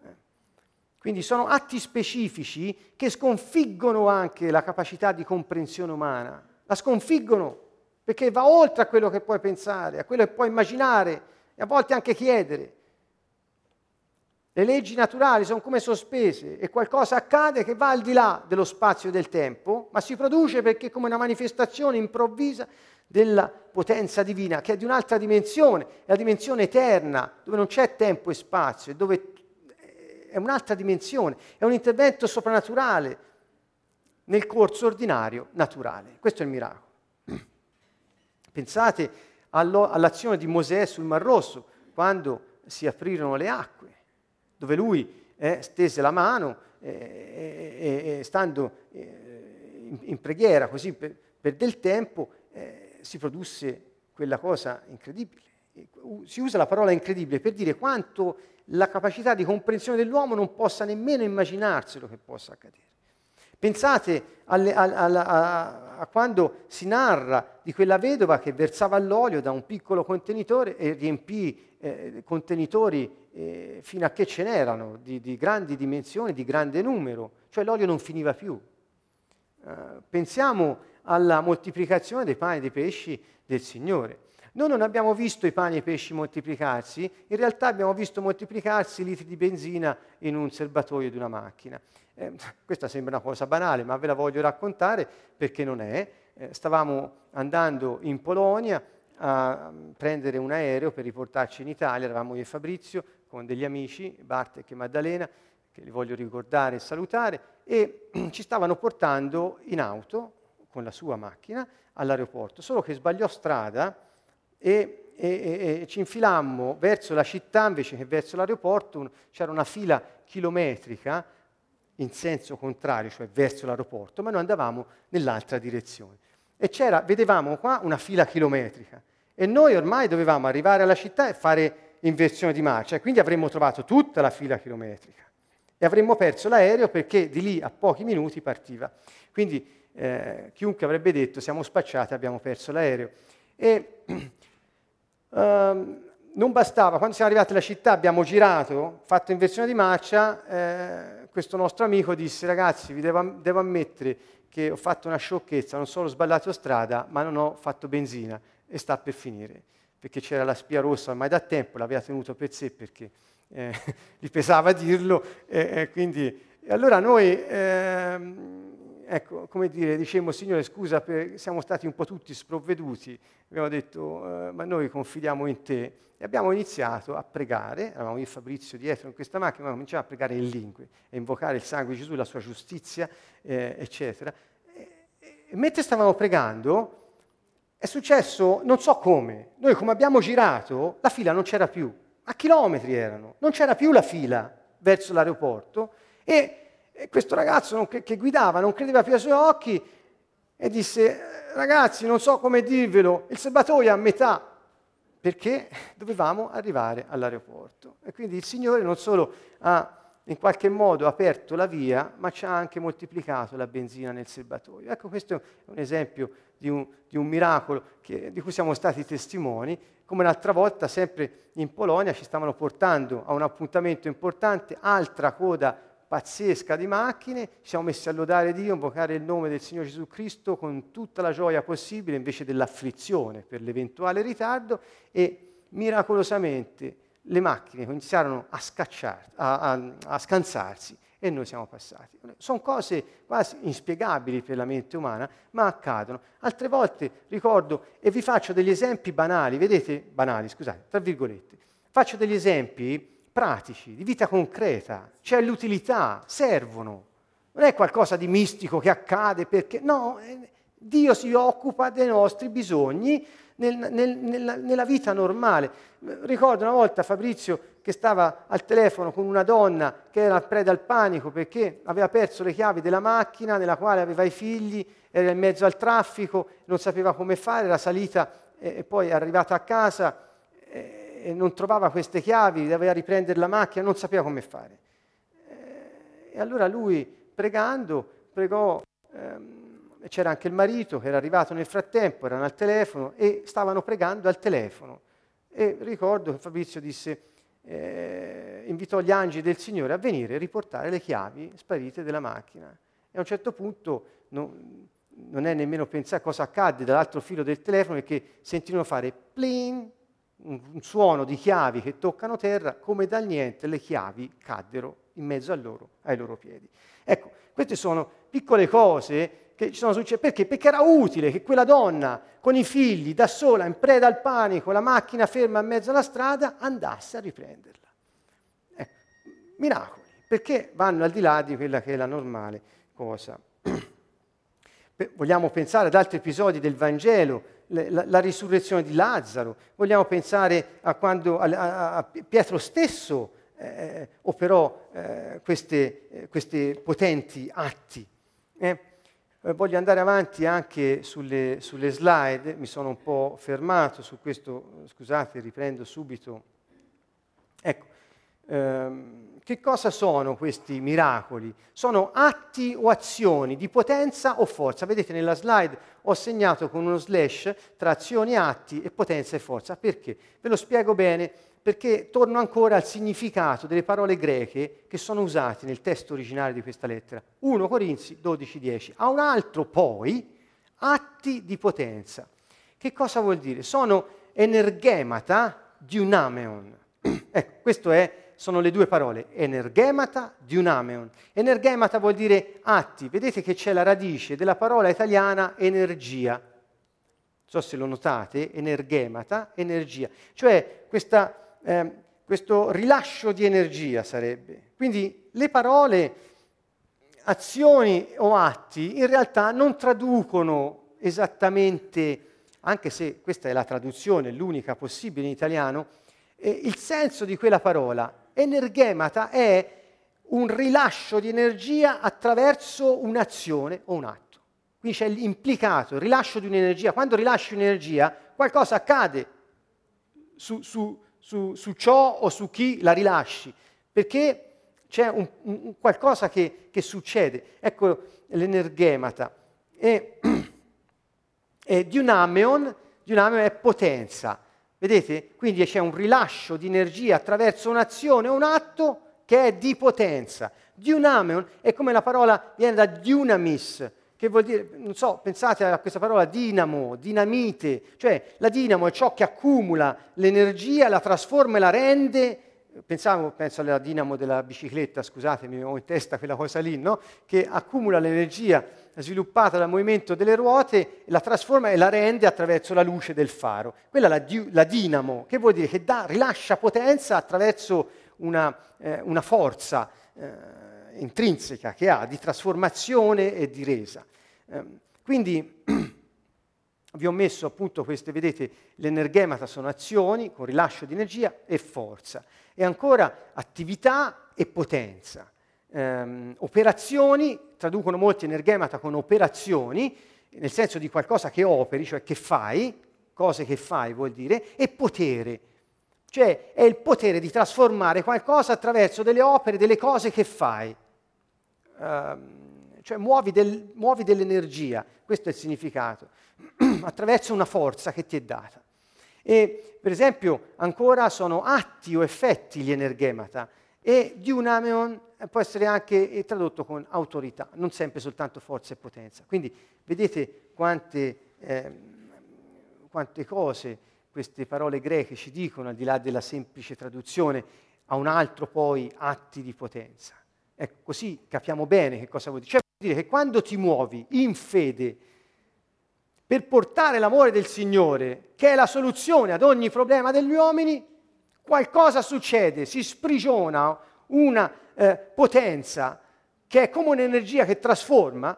Eh. Quindi sono atti specifici che sconfiggono anche la capacità di comprensione umana, la sconfiggono perché va oltre a quello che puoi pensare, a quello che puoi immaginare e a volte anche chiedere. Le leggi naturali sono come sospese e qualcosa accade che va al di là dello spazio e del tempo, ma si produce perché come una manifestazione improvvisa della potenza divina, che è di un'altra dimensione, è la dimensione eterna, dove non c'è tempo e spazio, dove è un'altra dimensione, è un intervento soprannaturale nel corso ordinario naturale. Questo è il miracolo. Pensate all'azione di Mosè sul Mar Rosso, quando si aprirono le acque, dove lui eh, stese la mano eh, eh, stando eh, in, in, preghiera così per, per del tempo eh, si produsse quella cosa incredibile. Si usa la parola incredibile per dire quanto la capacità di comprensione dell'uomo non possa nemmeno immaginarselo che possa accadere. Pensate alle, a, a, a, a, quando si narra di quella vedova che versava l'olio da un piccolo contenitore e riempì eh, contenitori eh, fino a che ce n'erano, di, di, grandi dimensioni, di grande numero, cioè l'olio non finiva più. Uh, pensiamo alla moltiplicazione dei pani e dei pesci del Signore. Noi non abbiamo visto i pani e i pesci moltiplicarsi, in realtà abbiamo visto moltiplicarsi litri di benzina in un serbatoio di una macchina. Eh, questa sembra una cosa banale, ma ve la voglio raccontare perché non è. Eh, stavamo andando in Polonia a prendere un aereo per riportarci in Italia, eravamo io e Fabrizio con degli amici, Bartek e Maddalena, che li voglio ricordare e salutare, e ci stavano portando in auto con la sua macchina all'aeroporto, solo che sbagliò strada e, e, e, ci infilammo verso la città invece che verso l'aeroporto, c'era una fila chilometrica in senso contrario, cioè verso l'aeroporto, ma noi andavamo nell'altra direzione. E c'era, vedevamo qua una fila chilometrica. E noi ormai dovevamo arrivare alla città e fare inversione di marcia, quindi avremmo trovato tutta la fila chilometrica. E avremmo perso l'aereo perché di lì a pochi minuti partiva. Quindi eh, chiunque avrebbe detto siamo spacciati, abbiamo perso l'aereo. E um, non bastava, quando siamo arrivati alla città abbiamo girato, fatto inversione di marcia, eh, questo nostro amico disse ragazzi vi devo, devo, ammettere che ho fatto una sciocchezza, non solo ho sbagliato strada, ma non ho fatto benzina e sta per finire, perché c'era la spia rossa ormai da tempo, l'aveva tenuto per sé perché eh, gli pesava dirlo, e quindi e allora noi... Eh, ecco, come dire, dicemmo, Signore, scusa, per, siamo stati un po' tutti sprovveduti, abbiamo detto, eh, ma noi confidiamo in te. E abbiamo iniziato a pregare, eravamo io e Fabrizio dietro in questa macchina, ma cominciamo a pregare in lingue, a invocare il sangue di Gesù, la sua giustizia, eh, eccetera. E, e mentre stavamo pregando, è successo, non so come, noi come abbiamo girato, la fila non c'era più, a chilometri erano, non c'era più la fila verso l'aeroporto e e questo ragazzo non, che, che guidava non credeva più ai suoi occhi e disse, ragazzi, non so come dirvelo, il serbatoio è a metà, perché dovevamo arrivare all'aeroporto. E quindi il Signore non solo ha in qualche modo aperto la via, ma ci ha anche moltiplicato la benzina nel serbatoio. Ecco, questo è un esempio di un, di un miracolo che, di cui siamo stati testimoni, come l'altra volta, sempre in Polonia, ci stavano portando a un appuntamento importante, altra coda pazzesca di macchine, ci siamo messi a lodare Dio, invocare il nome del Signore Gesù Cristo con tutta la gioia possibile invece dell'afflizione per l'eventuale ritardo e miracolosamente le macchine iniziarono a, a, a, a scansarsi e noi siamo passati. Sono cose quasi inspiegabili per la mente umana, ma accadono. Altre volte ricordo, e vi faccio degli esempi banali, vedete, banali, scusate, tra virgolette, faccio degli esempi pratici, di vita concreta, c'è l'utilità, servono. Non è qualcosa di mistico che accade perché, no, eh, Dio si occupa dei nostri bisogni nel, nel, nella, nella, vita normale. Ricordo una volta Fabrizio che stava al telefono con una donna che era preda al panico perché aveva perso le chiavi della macchina nella quale aveva i figli, era in mezzo al traffico, non sapeva come fare, era salita e poi è arrivata a casa. E, non trovava queste chiavi, doveva riprendere la macchina, non sapeva come fare. Eh, e allora lui, pregando, pregò, ehm, c'era anche il marito che era arrivato nel frattempo, erano al telefono e stavano pregando al telefono. E ricordo che Fabrizio disse, eh, invitò gli angeli del Signore a venire e riportare le chiavi sparite della macchina. E a un certo punto non, non è nemmeno pensare cosa accadde dall'altro filo del telefono perché sentirono fare plin, un suono di chiavi che toccano terra, come dal niente le chiavi caddero in mezzo loro, ai loro piedi. Ecco, queste sono piccole cose che ci sono successe. Perché? Perché era utile che quella donna con i figli, da sola, in preda al panico, la macchina ferma in mezzo alla strada, andasse a riprenderla. Ecco, miracoli, perché vanno al di là di quella che è la normale cosa. Vogliamo pensare ad altri episodi del Vangelo la, la, risurrezione di Lazzaro, vogliamo pensare a quando a, a, a Pietro stesso eh, operò eh, queste, eh, questi potenti atti. Eh. Eh, voglio andare avanti anche sulle, sulle, slide, mi sono un po' fermato su questo, scusate, riprendo subito. Ecco, ehm, che cosa sono questi miracoli? Sono atti o azioni di potenza o forza. Vedete nella slide ho segnato con uno slash tra azioni, atti e potenza e forza. Perché? Ve lo spiego bene perché torno ancora al significato delle parole greche che sono usate nel testo originale di questa lettera. 1 Corinzi 12:10. A un altro poi atti di potenza. Che cosa vuol dire? Sono energemata diunameon. ecco, queste sono le due parole, energemata diunameon. Energemata vuol dire atti, vedete che c'è la radice della parola italiana energia. Non so se lo notate, energemata, energia. Cioè questa, eh, questo rilascio di energia sarebbe. Quindi le parole azioni o atti in realtà non traducono esattamente, anche se questa è la traduzione, l'unica possibile in italiano, eh, il senso di quella parola. Energemata è un rilascio di energia attraverso un'azione o un atto. Quindi c'è l'implicato, il rilascio di un'energia. Quando rilasci un'energia, qualcosa accade su, su, su, su ciò o su chi la rilasci, perché c'è un, un, qualcosa che, che, succede. Ecco l'energemata. E, e Dynameon, Dynameon è potenza. Vedete? Quindi c'è un rilascio di energia attraverso un'azione un atto che è di potenza. Dynameon è come la parola viene da dynamis, che vuol dire, non so, pensate a questa parola dinamo, dinamite, cioè la dinamo è ciò che accumula l'energia, la trasforma e la rende pensavo, penso alla dinamo della bicicletta, scusatemi, ho in testa quella cosa lì, no? che accumula l'energia sviluppata dal movimento delle ruote, la trasforma e la rende attraverso la luce del faro. Quella è la, di- la dinamo, che vuol dire che dà, rilascia potenza attraverso una, eh, una forza eh, intrinseca che ha di trasformazione e di resa. Eh, quindi vi ho messo appunto queste, vedete, l'energemata sono azioni con rilascio di energia e forza e ancora attività e potenza. Um, operazioni, traducono molti energemata con operazioni, nel senso di qualcosa che operi, cioè che fai, cose che fai vuol dire, e potere, cioè è il potere di trasformare qualcosa attraverso delle opere, delle cose che fai. Um, cioè muovi, del, muovi dell'energia, questo è il significato, attraverso una forza che ti è data. E per esempio ancora sono atti o effetti gli energemata e diunameon può essere anche eh, tradotto con autorità, non sempre soltanto forza e potenza. Quindi vedete quante, eh, quante cose queste parole greche ci dicono, al di là della semplice traduzione, a un altro poi atti di potenza. Ecco, così capiamo bene che cosa vuol dire. Cioè vuol dire che quando ti muovi in fede, per portare l'amore del Signore, che è la soluzione ad ogni problema degli uomini, qualcosa succede, si sprigiona una eh, potenza che è come un'energia che trasforma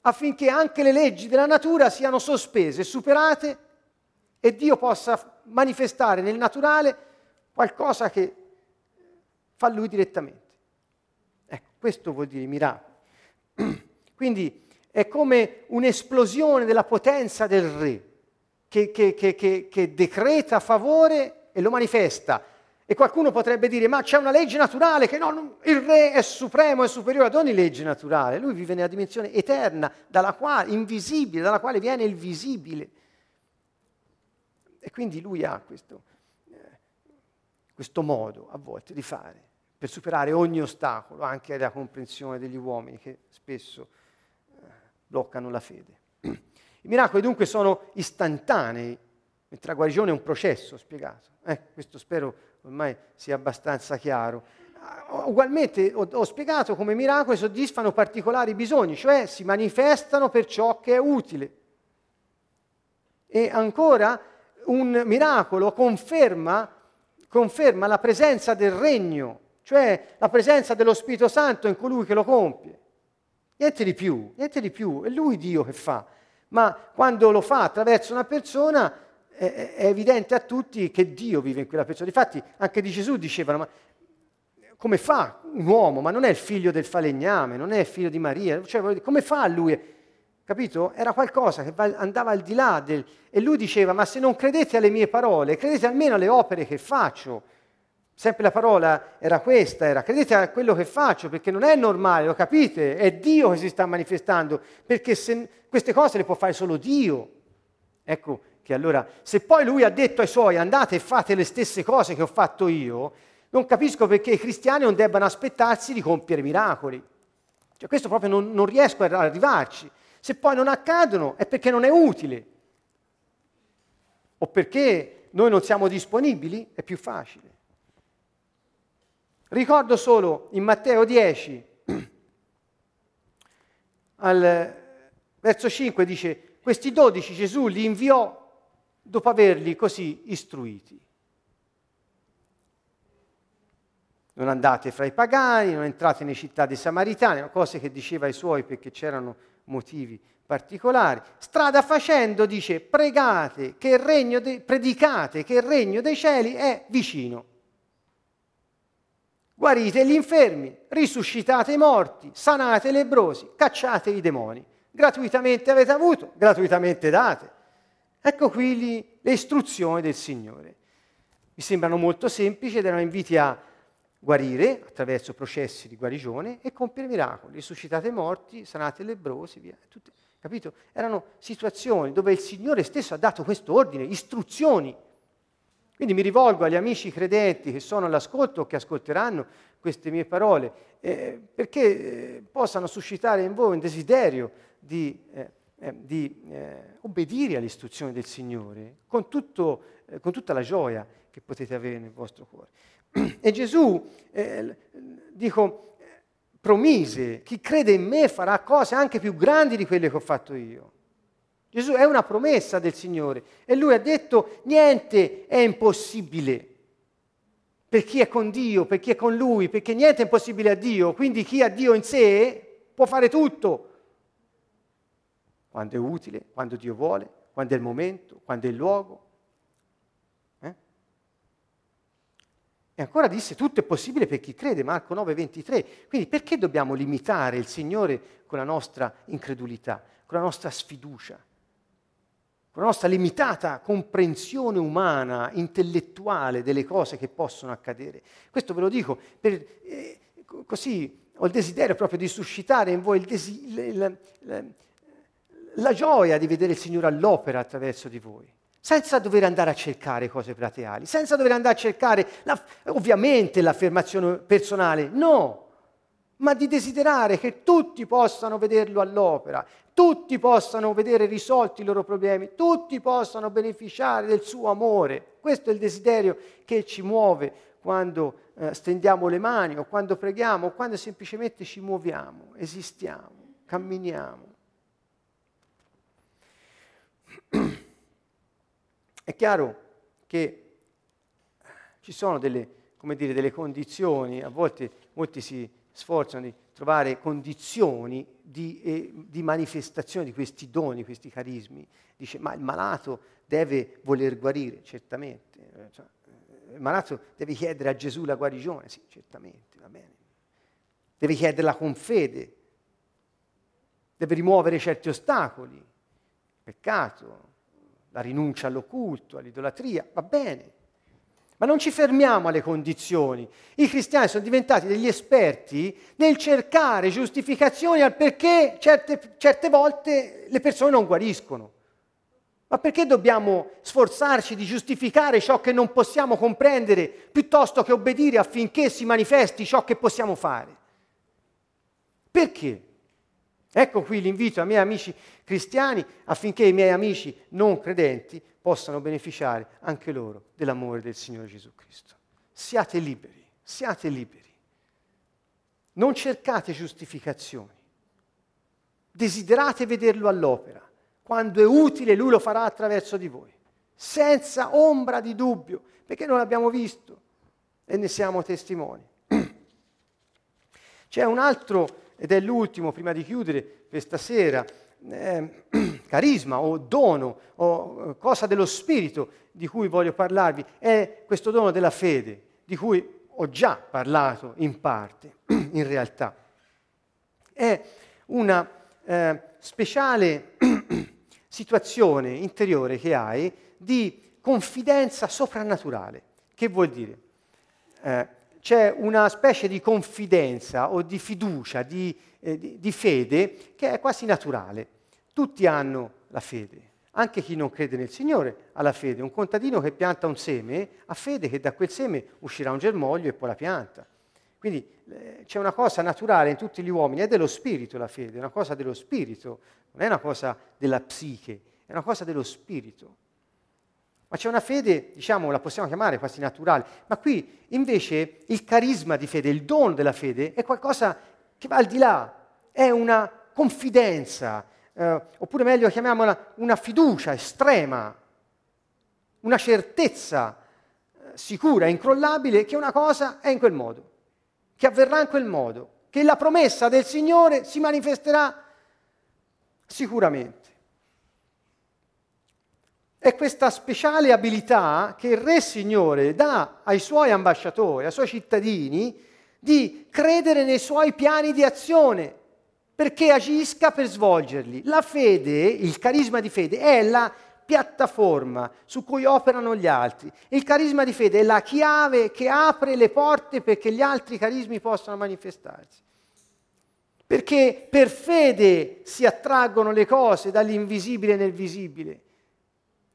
affinché anche le leggi della natura siano sospese, superate e Dio possa manifestare nel naturale qualcosa che fa lui direttamente. Ecco, questo vuol dire miracolo. Quindi è come un'esplosione della potenza del re che, che, che, che, decreta favore e lo manifesta. E qualcuno potrebbe dire, ma c'è una legge naturale che no, il re è supremo, è superiore ad ogni legge naturale. Lui vive nella dimensione eterna, dalla quale, invisibile, dalla quale viene il visibile. E quindi lui ha questo, eh, questo modo a volte di fare per superare ogni ostacolo, anche la comprensione degli uomini che spesso bloccano la fede. I miracoli dunque sono istantanei, mentre la guarigione è un processo spiegato. Eh, questo spero ormai sia abbastanza chiaro. Ah, ugualmente ho, ho spiegato come i miracoli soddisfano particolari bisogni, cioè si manifestano per ciò che è utile. E ancora un miracolo conferma, conferma la presenza del regno, cioè la presenza dello Spirito Santo in colui che lo compie. Niente di più, niente di più, è lui Dio che fa. Ma quando lo fa attraverso una persona è, è evidente a tutti che Dio vive in quella persona. Infatti anche di Gesù dicevano, ma come fa un uomo? Ma non è il figlio del falegname, non è il figlio di Maria, cioè, come fa lui? Capito? Era qualcosa che andava al di là del... E lui diceva, ma se non credete alle mie parole, credete almeno alle opere che faccio. Sempre la parola era questa, era credete a quello che faccio, perché non è normale, lo capite? È Dio che si sta manifestando, perché se, queste cose le può fare solo Dio. Ecco che allora, se poi lui ha detto ai suoi andate e fate le stesse cose che ho fatto io, non capisco perché i cristiani non debbano aspettarsi di compiere miracoli. Cioè, questo proprio non, non riesco ad arrivarci. Se poi non accadono è perché non è utile. O perché noi non siamo disponibili, è più facile. Ricordo solo in Matteo 10, al verso 5 dice, questi dodici Gesù li inviò dopo averli così istruiti. Non andate fra i pagani, non entrate nelle città dei Samaritani, cose che diceva ai suoi perché c'erano motivi particolari. Strada facendo dice pregate che il regno de- predicate che il regno dei cieli è vicino. Guarite gli infermi, risuscitate i morti, sanate i lebrosi, cacciate i demoni. Gratuitamente avete avuto, gratuitamente date. Ecco qui li, le istruzioni del Signore. Mi sembrano molto semplici ed erano inviti a guarire attraverso processi di guarigione e compiere miracoli. Risuscitate i morti, sanate i lebrosi, via. Tutte, capito? Erano situazioni dove il Signore stesso ha dato questo ordine, istruzioni quindi mi rivolgo agli amici credenti che sono all'ascolto o che ascolteranno queste mie parole, eh, perché eh, possano suscitare in voi un desiderio di, eh, eh di eh, obbedire alle istruzioni del Signore con, tutto, con, tutta la gioia che potete avere nel vostro cuore. E Gesù, dico, promise, chi crede in me farà cose anche più grandi di quelle che ho fatto io. Gesù è una promessa del Signore e lui ha detto niente è impossibile per chi è con Dio, per chi è con Lui, perché niente è impossibile a Dio, quindi chi ha Dio in sé può fare tutto, quando è utile, quando Dio vuole, quando è il momento, quando è il luogo. Eh? E ancora disse, tutto è possibile per chi crede, Marco 9, 23. Quindi perché dobbiamo limitare il Signore con la nostra incredulità, con la nostra sfiducia? Con la nostra limitata comprensione umana, intellettuale delle cose che possono accadere. Questo ve lo dico per, eh, così ho il desiderio proprio di suscitare in voi desi- la, la, la gioia di vedere il Signore all'opera attraverso di voi senza dover andare a cercare cose plateali, senza dover andare a cercare la, ovviamente l'affermazione personale, no, ma di desiderare che tutti possano vederlo all'opera, tutti possano vedere risolti i loro problemi, tutti possano beneficiare del suo amore. Questo è il desiderio che ci muove quando eh, stendiamo le mani o quando preghiamo o quando semplicemente ci muoviamo, esistiamo, camminiamo. È chiaro che ci sono delle, dire, delle condizioni, a volte molti si sforzano di trovare condizioni di, eh, di, manifestazione di questi doni, questi carismi. Dice, ma il malato deve voler guarire, certamente. Eh, cioè, il malato deve chiedere a Gesù la guarigione, sì, certamente, va bene. Deve chiederla con fede, deve rimuovere certi ostacoli, peccato, la rinuncia all'occulto, all'idolatria, va bene. Ma non ci fermiamo alle condizioni. I cristiani sono diventati degli esperti nel cercare giustificazioni al perché certe, certe volte le persone non guariscono. Ma perché dobbiamo sforzarci di giustificare ciò che non possiamo comprendere piuttosto che obbedire affinché si manifesti ciò che possiamo fare? Perché? Ecco qui l'invito ai miei amici cristiani affinché i miei amici non credenti possano beneficiare anche loro dell'amore del Signore Gesù Cristo. Siate liberi, siate liberi. Non cercate giustificazioni. Desiderate vederlo all'opera. Quando è utile, Lui lo farà attraverso di voi, senza ombra di dubbio, perché non l'abbiamo visto e ne siamo testimoni. C'è un altro, ed è l'ultimo prima di chiudere questa sera, eh, carisma o dono o eh, cosa dello spirito di cui voglio parlarvi è questo dono della fede, di cui ho già parlato in parte, in realtà. È una eh, speciale situazione interiore che hai di confidenza soprannaturale. Che vuol dire? Eh, c'è una specie di confidenza o di fiducia, di, eh, di, di fede che è quasi naturale. Tutti hanno la fede, anche chi non crede nel Signore ha la fede. Un contadino che pianta un seme ha fede che da quel seme uscirà un germoglio e poi la pianta. Quindi eh, c'è una cosa naturale in tutti gli uomini, è dello spirito la fede, è una cosa dello spirito, non è una cosa della psiche, è una cosa dello spirito. Ma c'è una fede, diciamo, la possiamo chiamare quasi naturale, ma qui invece il carisma di fede, il dono della fede è qualcosa che va al di là, è una confidenza, eh, oppure meglio chiamiamola una fiducia estrema, una certezza eh, sicura, incrollabile, che una cosa è in quel modo, che avverrà in quel modo, che la promessa del Signore si manifesterà sicuramente. È questa speciale abilità che il Re Signore dà ai suoi ambasciatori, ai suoi cittadini, di credere nei suoi piani di azione, perché agisca per svolgerli. La fede, il carisma di fede, è la piattaforma su cui operano gli altri. Il carisma di fede è la chiave che apre le porte perché gli altri carismi possano manifestarsi. Perché per fede si attraggono le cose dall'invisibile nel visibile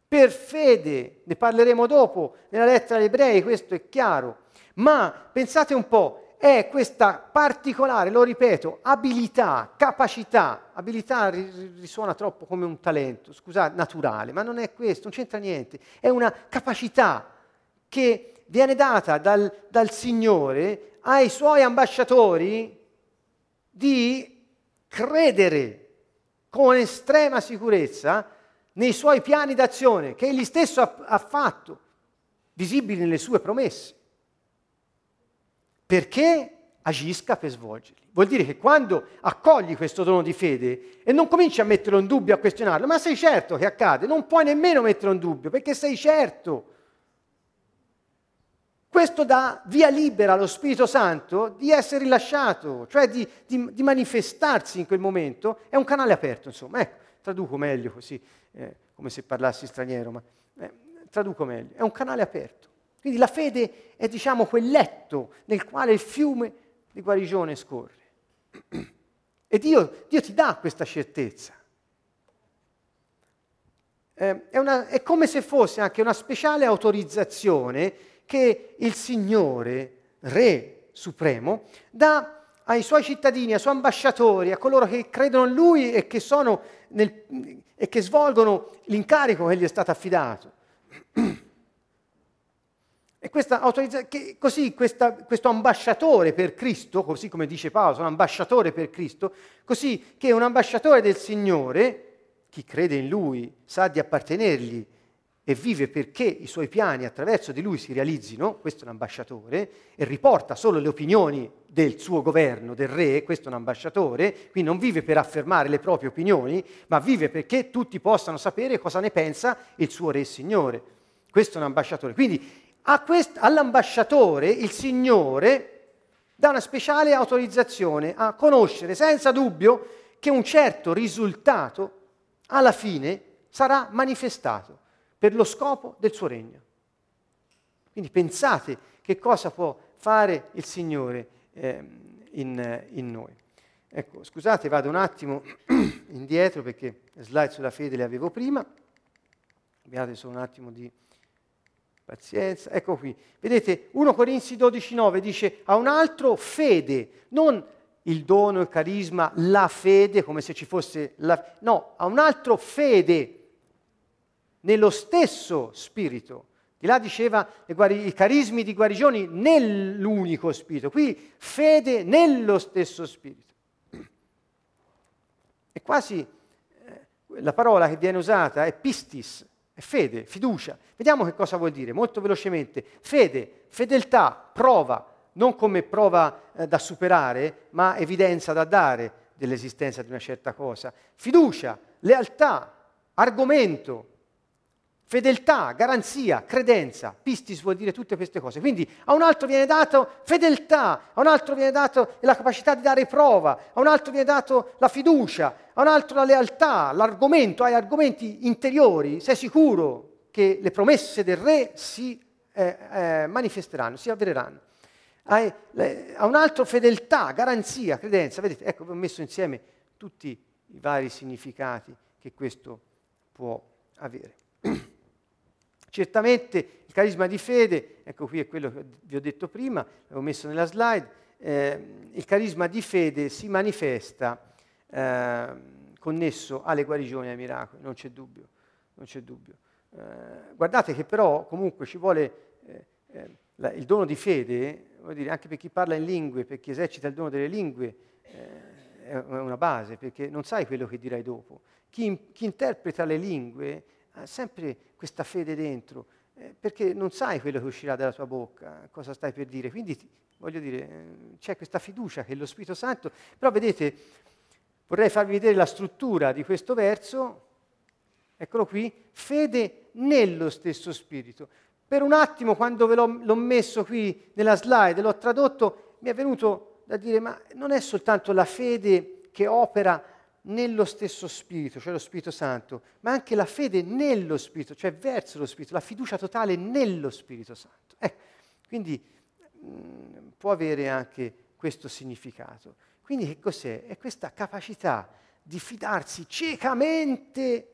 per fede, ne parleremo dopo nella lettera agli ebrei, questo è chiaro, ma pensate un po', è questa particolare, lo ripeto, abilità, capacità, abilità risuona troppo come un talento, scusate, naturale, ma non è questo, non c'entra niente, è una capacità che viene data dal, dal Signore ai suoi ambasciatori di credere con estrema sicurezza nei suoi piani d'azione che egli stesso ha, ha fatto, visibili nelle sue promesse, perché agisca per svolgerli. Vuol dire che quando accogli questo dono di fede e non cominci a metterlo in dubbio, a questionarlo, ma sei certo che accade, non puoi nemmeno metterlo in dubbio, perché sei certo. Questo dà via libera allo Spirito Santo di essere rilasciato, cioè di, di, di manifestarsi in quel momento, è un canale aperto, insomma. Ecco, traduco meglio così eh, come se parlassi straniero, ma eh, traduco meglio, è un canale aperto. Quindi la fede è diciamo quel letto nel quale il fiume di guarigione scorre. E Dio, Dio ti dà questa certezza. Eh, è, una, è come se fosse anche una speciale autorizzazione che il Signore, Re Supremo, dà ai suoi cittadini, ai suoi ambasciatori, a coloro che credono in Lui e che, nel, e che svolgono l'incarico che gli è stato affidato. E questa autorizza- che, così questa, questo ambasciatore per Cristo, così come dice Paolo, sono ambasciatore per Cristo, così che un ambasciatore del Signore, chi crede in Lui, sa di appartenergli e vive perché i suoi piani attraverso di lui si realizzino, questo è un ambasciatore, e riporta solo le opinioni del suo governo, del re, questo è un ambasciatore, quindi non vive per affermare le proprie opinioni, ma vive perché tutti possano sapere cosa ne pensa il suo re signore. Questo è un ambasciatore. Quindi quest- all'ambasciatore il Signore dà una speciale autorizzazione a conoscere senza dubbio che un certo risultato alla fine sarà manifestato per lo scopo del suo regno. Quindi pensate che cosa può fare il Signore eh, in, in, noi. Ecco, scusate, vado un attimo indietro perché slide sulla fede le avevo prima. Abbiate solo un attimo di pazienza. Ecco qui. Vedete, 1 Corinzi 12,9 dice a un altro fede, non il dono, il carisma, la fede, come se ci fosse la... No, a un altro fede nello stesso spirito. Di là diceva i carismi di guarigioni nell'unico spirito, qui fede nello stesso spirito. E quasi eh, la parola che viene usata è pistis, è fede, fiducia. Vediamo che cosa vuol dire, molto velocemente. Fede, fedeltà, prova, non come prova eh, da superare, ma evidenza da dare dell'esistenza di una certa cosa. Fiducia, lealtà, argomento, fedeltà, garanzia, credenza. Pistis vuol dire tutte queste cose. Quindi a un altro viene dato fedeltà, a un altro viene dato la capacità di dare prova, a un altro viene dato la fiducia, a un altro la lealtà, l'argomento, hai argomenti interiori, sei sicuro che le promesse del re si eh, eh, manifesteranno, si avvereranno. Hai, le, a un altro fedeltà, garanzia, credenza. Vedete, ecco, ho messo insieme tutti i vari significati che questo può avere. Certamente il carisma di fede, ecco qui è quello che vi ho detto prima, l'avevo messo nella slide, eh, il carisma di fede si manifesta eh, connesso alle guarigioni e ai miracoli, non c'è dubbio, non c'è dubbio. Eh, guardate che però comunque ci vuole eh, eh, la, il dono di fede, vuol dire, anche per chi parla in lingue, per chi esercita il dono delle lingue, eh, è una base, perché non sai quello che dirai dopo. Chi, chi interpreta le lingue ha sempre questa fede dentro, eh, perché non sai quello che uscirà dalla tua bocca, cosa stai per dire. Quindi, voglio dire, eh, c'è questa fiducia che lo Spirito Santo... Però vedete, vorrei farvi vedere la struttura di questo verso, eccolo qui, fede nello stesso Spirito. Per un attimo, quando ve l'ho, l'ho messo qui nella slide, l'ho tradotto, mi è venuto da dire, ma non è soltanto la fede che opera nello stesso Spirito, cioè lo Spirito Santo, ma anche la fede nello Spirito, cioè verso lo Spirito, la fiducia totale nello Spirito Santo. Ecco, quindi mh, mm, può avere anche questo significato. Quindi che cos'è? È questa capacità di fidarsi ciecamente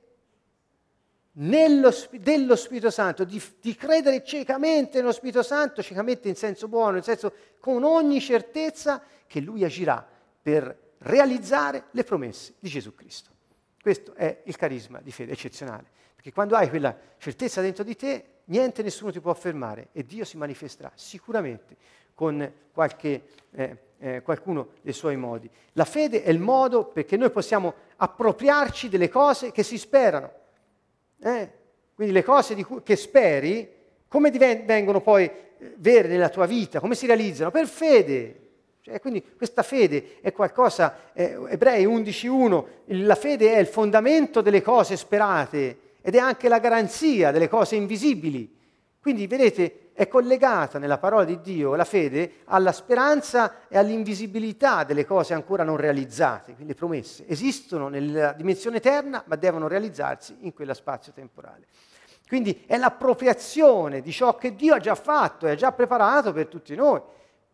nello, dello Spirito Santo, di, di, credere ciecamente nello Spirito Santo, ciecamente in senso buono, nel senso con ogni certezza che Lui agirà per realizzare le promesse di Gesù Cristo. Questo è il carisma di fede eccezionale, perché quando hai quella certezza dentro di te, niente, nessuno ti può fermare e Dio si manifesterà sicuramente con qualche, eh, eh, qualcuno dei suoi modi. La fede è il modo perché noi possiamo appropriarci delle cose che si sperano. Eh? Quindi le cose cui, che speri, come diven- vengono poi eh, vere nella tua vita, come si realizzano? Per fede. Cioè, quindi questa fede è qualcosa, eh, Ebrei 11.1, la fede è il fondamento delle cose sperate ed è anche la garanzia delle cose invisibili. Quindi vedete, è collegata nella parola di Dio la fede alla speranza e all'invisibilità delle cose ancora non realizzate, quindi le promesse. Esistono nella dimensione eterna, ma devono realizzarsi in quella spazio temporale. Quindi è l'appropriazione di ciò che Dio ha già fatto e ha già preparato per tutti noi.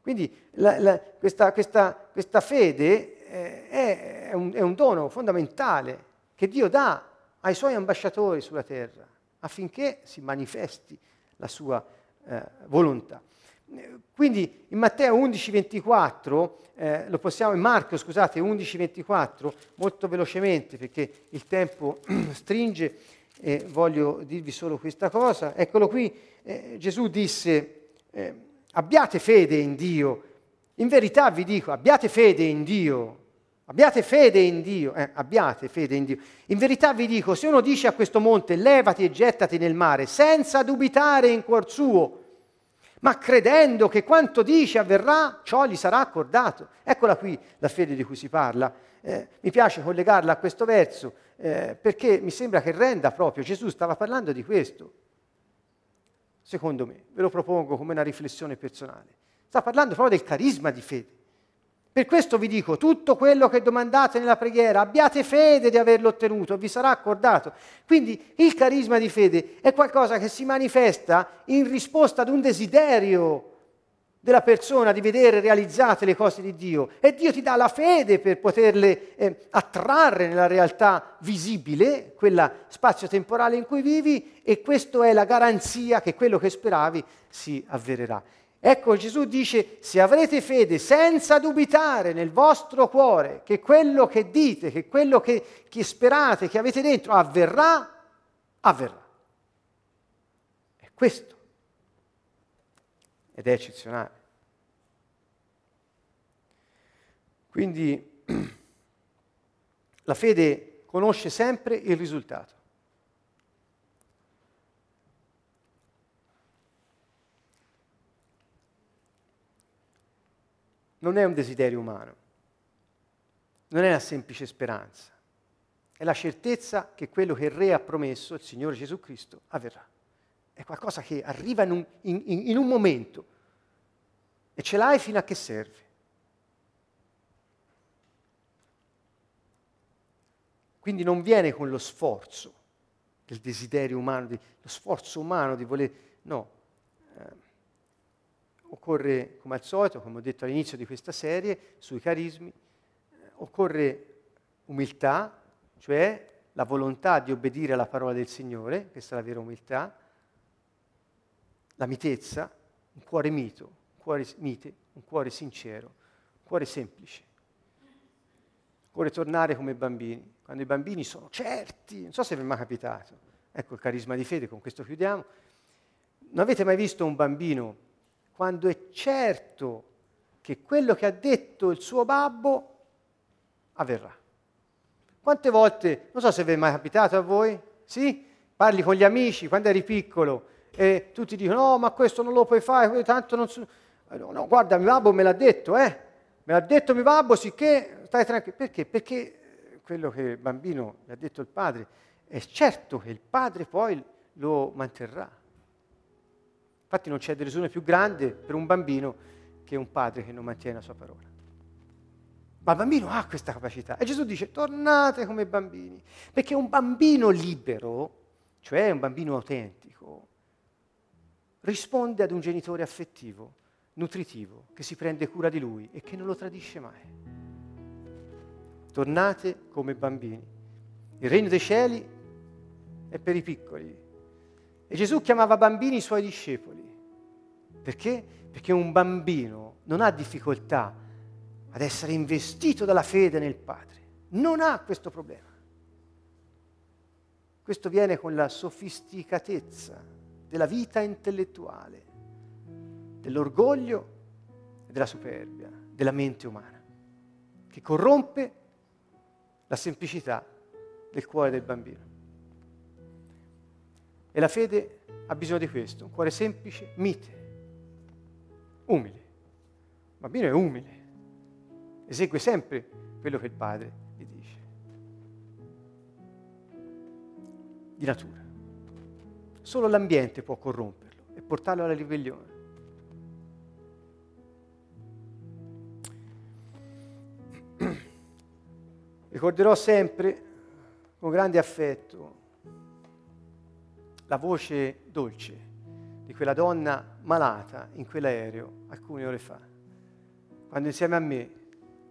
Quindi la, la, questa, questa, questa, fede eh, è, un, è un dono fondamentale che Dio dà ai suoi ambasciatori sulla terra affinché si manifesti la sua eh, volontà. Quindi in Matteo 11:24, eh, lo possiamo, in Marco scusate 11:24, molto velocemente perché il tempo stringe e voglio dirvi solo questa cosa. Eccolo qui, eh, Gesù disse eh, abbiate fede in Dio. In verità vi dico, abbiate fede in Dio. Abbiate fede in Dio, eh, abbiate fede in Dio. In verità vi dico, se uno dice a questo monte levati e gettati nel mare, senza dubitare in cuor suo, ma credendo che quanto dice avverrà, ciò gli sarà accordato. Eccola qui la fede di cui si parla. Eh, mi piace collegarla a questo verso eh, perché mi sembra che renda proprio, Gesù stava parlando di questo secondo me, ve lo propongo come una riflessione personale. Sta parlando proprio del carisma di fede. Per questo vi dico, tutto quello che domandate nella preghiera, abbiate fede di averlo ottenuto, vi sarà accordato. Quindi il carisma di fede è qualcosa che si manifesta in risposta ad un desiderio della persona di vedere realizzate le cose di Dio e Dio ti dà la fede per poterle eh, attrarre nella realtà visibile, quella spazio-temporale in cui vivi e questa è la garanzia che quello che speravi si avvererà. Ecco Gesù dice se avrete fede senza dubitare nel vostro cuore che quello che dite, che quello che, che sperate, che avete dentro avverrà, avverrà. È questo ed è eccezionale. Quindi la fede conosce sempre il risultato. Non è un desiderio umano, non è una semplice speranza, è la certezza che quello che il Re ha promesso, il Signore Gesù Cristo, avverrà è qualcosa che arriva in un, in, in un momento e ce l'hai fino a che serve. Quindi non viene con lo sforzo del desiderio umano, di, lo sforzo umano di voler... No, eh, occorre, come al solito, come ho detto all'inizio di questa serie, sui carismi, eh, occorre umiltà, cioè la volontà di obbedire alla parola del Signore, questa è la vera umiltà, la mitezza, un cuore mito, un cuore mite, un cuore sincero, un cuore semplice. Occorre tornare come bambini, quando i bambini sono certi, non so se vi è mai capitato, ecco il carisma di fede, con questo chiudiamo. Non avete mai visto un bambino quando è certo che quello che ha detto il suo babbo avverrà? Quante volte, non so se vi è mai capitato a voi, sì? Parli con gli amici quando eri piccolo e tutti dicono no, ma questo non lo puoi fare, tanto non so... No, no, guarda, mio babbo me l'ha detto, eh? Me l'ha detto mio babbo, sicché stai tranquillo. Perché? Perché quello che il bambino gli ha detto il padre è certo che il padre poi lo manterrà. Infatti non c'è delusione più grande per un bambino che un padre che non mantiene la sua parola. Ma il bambino ha questa capacità. E Gesù dice, tornate come bambini. Perché un bambino libero, cioè un bambino autentico, risponde ad un genitore affettivo, nutritivo, che si prende cura di lui e che non lo tradisce mai. Tornate come bambini. Il regno dei cieli è per i piccoli. E Gesù chiamava bambini i suoi discepoli. Perché? Perché un bambino non ha difficoltà ad essere investito dalla fede nel Padre. Non ha questo problema. Questo viene con la sofisticatezza della vita intellettuale, dell'orgoglio e della superbia, della mente umana, che corrompe la semplicità del cuore del bambino. E la fede ha bisogno di questo, un cuore semplice, mite, umile. Il bambino è umile, esegue sempre quello che il padre gli dice. Di natura. Solo l'ambiente può corromperlo e portarlo alla ribellione. Ricorderò sempre con grande affetto la voce dolce di quella donna malata in quell'aereo alcune ore fa, quando insieme a me,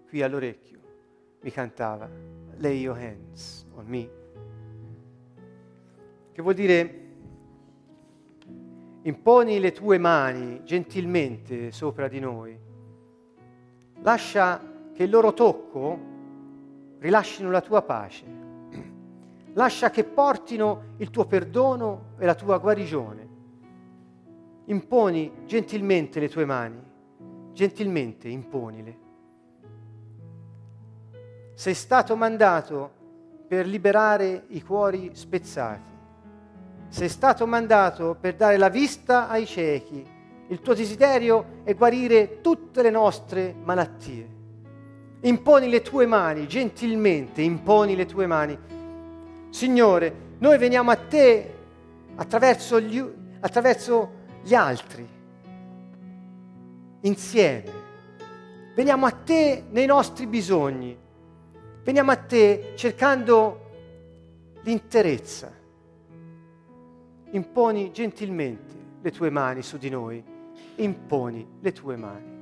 qui all'orecchio, mi cantava Lay your hands on me. Che vuol dire imponi le tue mani gentilmente sopra di noi, lascia che il loro tocco rilascino la tua pace lascia che portino il tuo perdono e la tua guarigione. Imponi gentilmente le tue mani, gentilmente imponile. Sei stato mandato per liberare i cuori spezzati. Sei stato mandato per dare la vista ai ciechi. Il tuo desiderio è guarire tutte le nostre malattie. Imponi le tue mani, gentilmente imponi le tue mani Signore, noi veniamo a te attraverso gli, attraverso gli altri, insieme. Veniamo a te nei nostri bisogni. Veniamo a te cercando l'interezza. Imponi gentilmente le tue mani su di noi. Imponi le tue mani.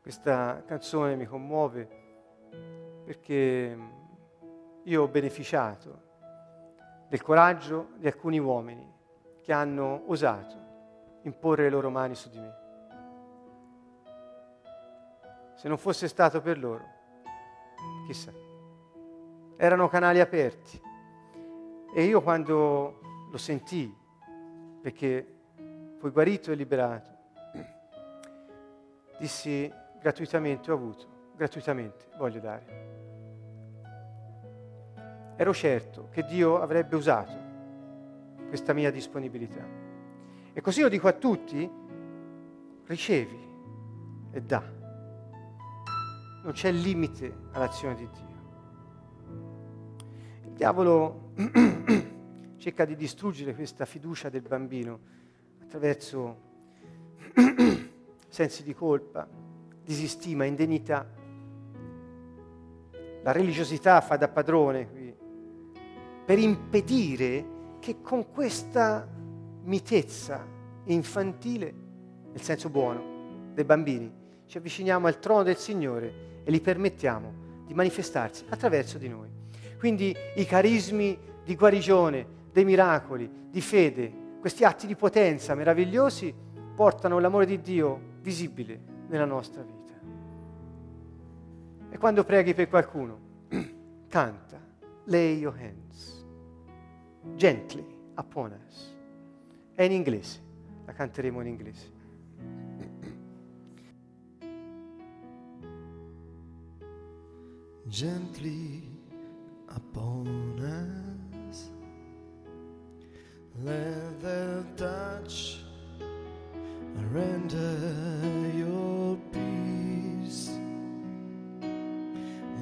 Questa canzone mi commuove perché io ho beneficiato del coraggio di alcuni uomini che hanno osato imporre le loro mani su di me. Se non fosse stato per loro, chissà, erano canali aperti. E io quando lo sentii, perché fui guarito e liberato, dissi gratuitamente ho avuto, gratuitamente voglio dare. Ero certo che Dio avrebbe usato questa mia disponibilità. E così io dico a tutti, ricevi e dà. Non c'è limite all'azione di Dio. Il diavolo cerca di distruggere questa fiducia del bambino attraverso sensi di colpa, disistima, indegnità. La religiosità fa da padrone qui per impedire che con questa mitezza infantile, nel senso buono, dei bambini, ci avviciniamo al trono del Signore e gli permettiamo di manifestarsi attraverso di noi. Quindi i carismi di guarigione, dei miracoli, di fede, questi atti di potenza meravigliosi portano l'amore di Dio visibile nella nostra vita. E quando preghi per qualcuno, canta, lay your hands, gently upon us. È in inglese, la canteremo in inglese. gently upon us. Let the touch render your peace.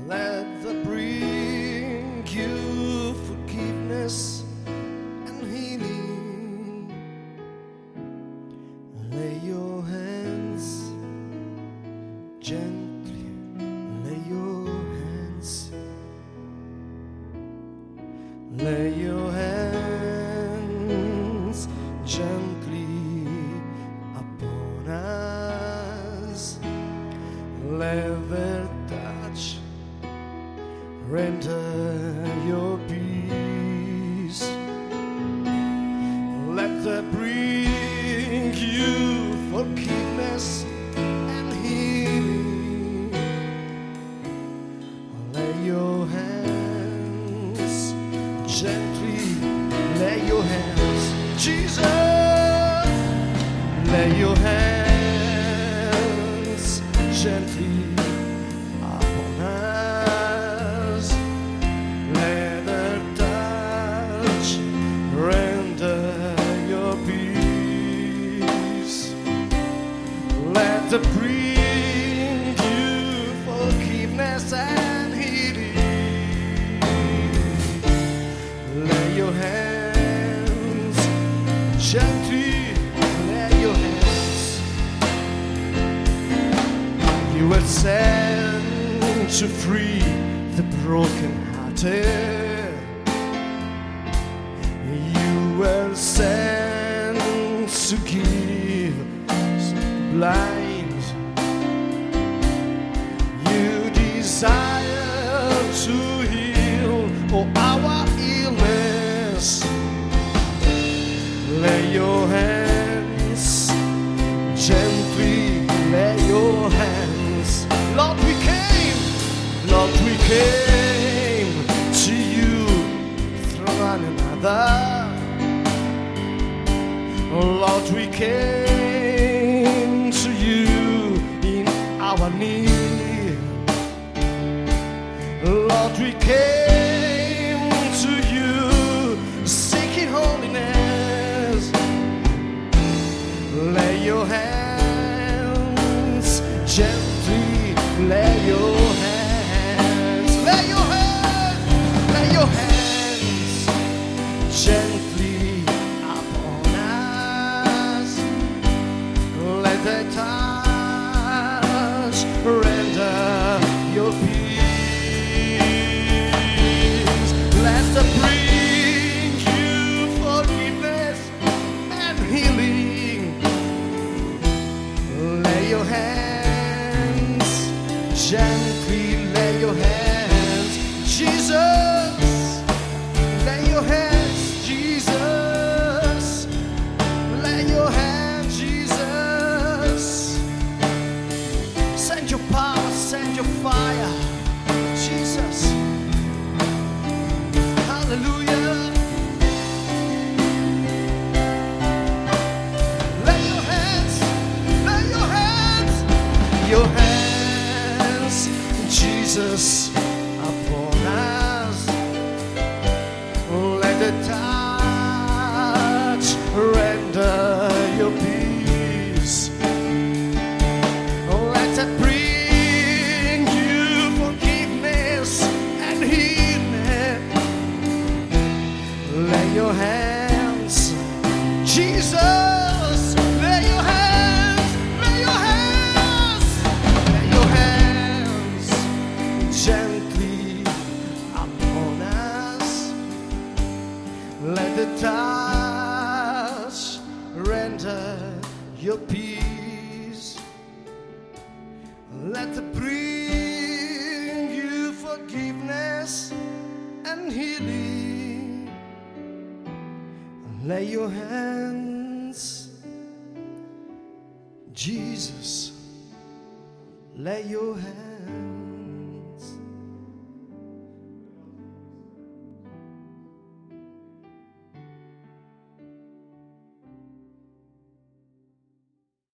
Let the bring you forgiveness and healing. gem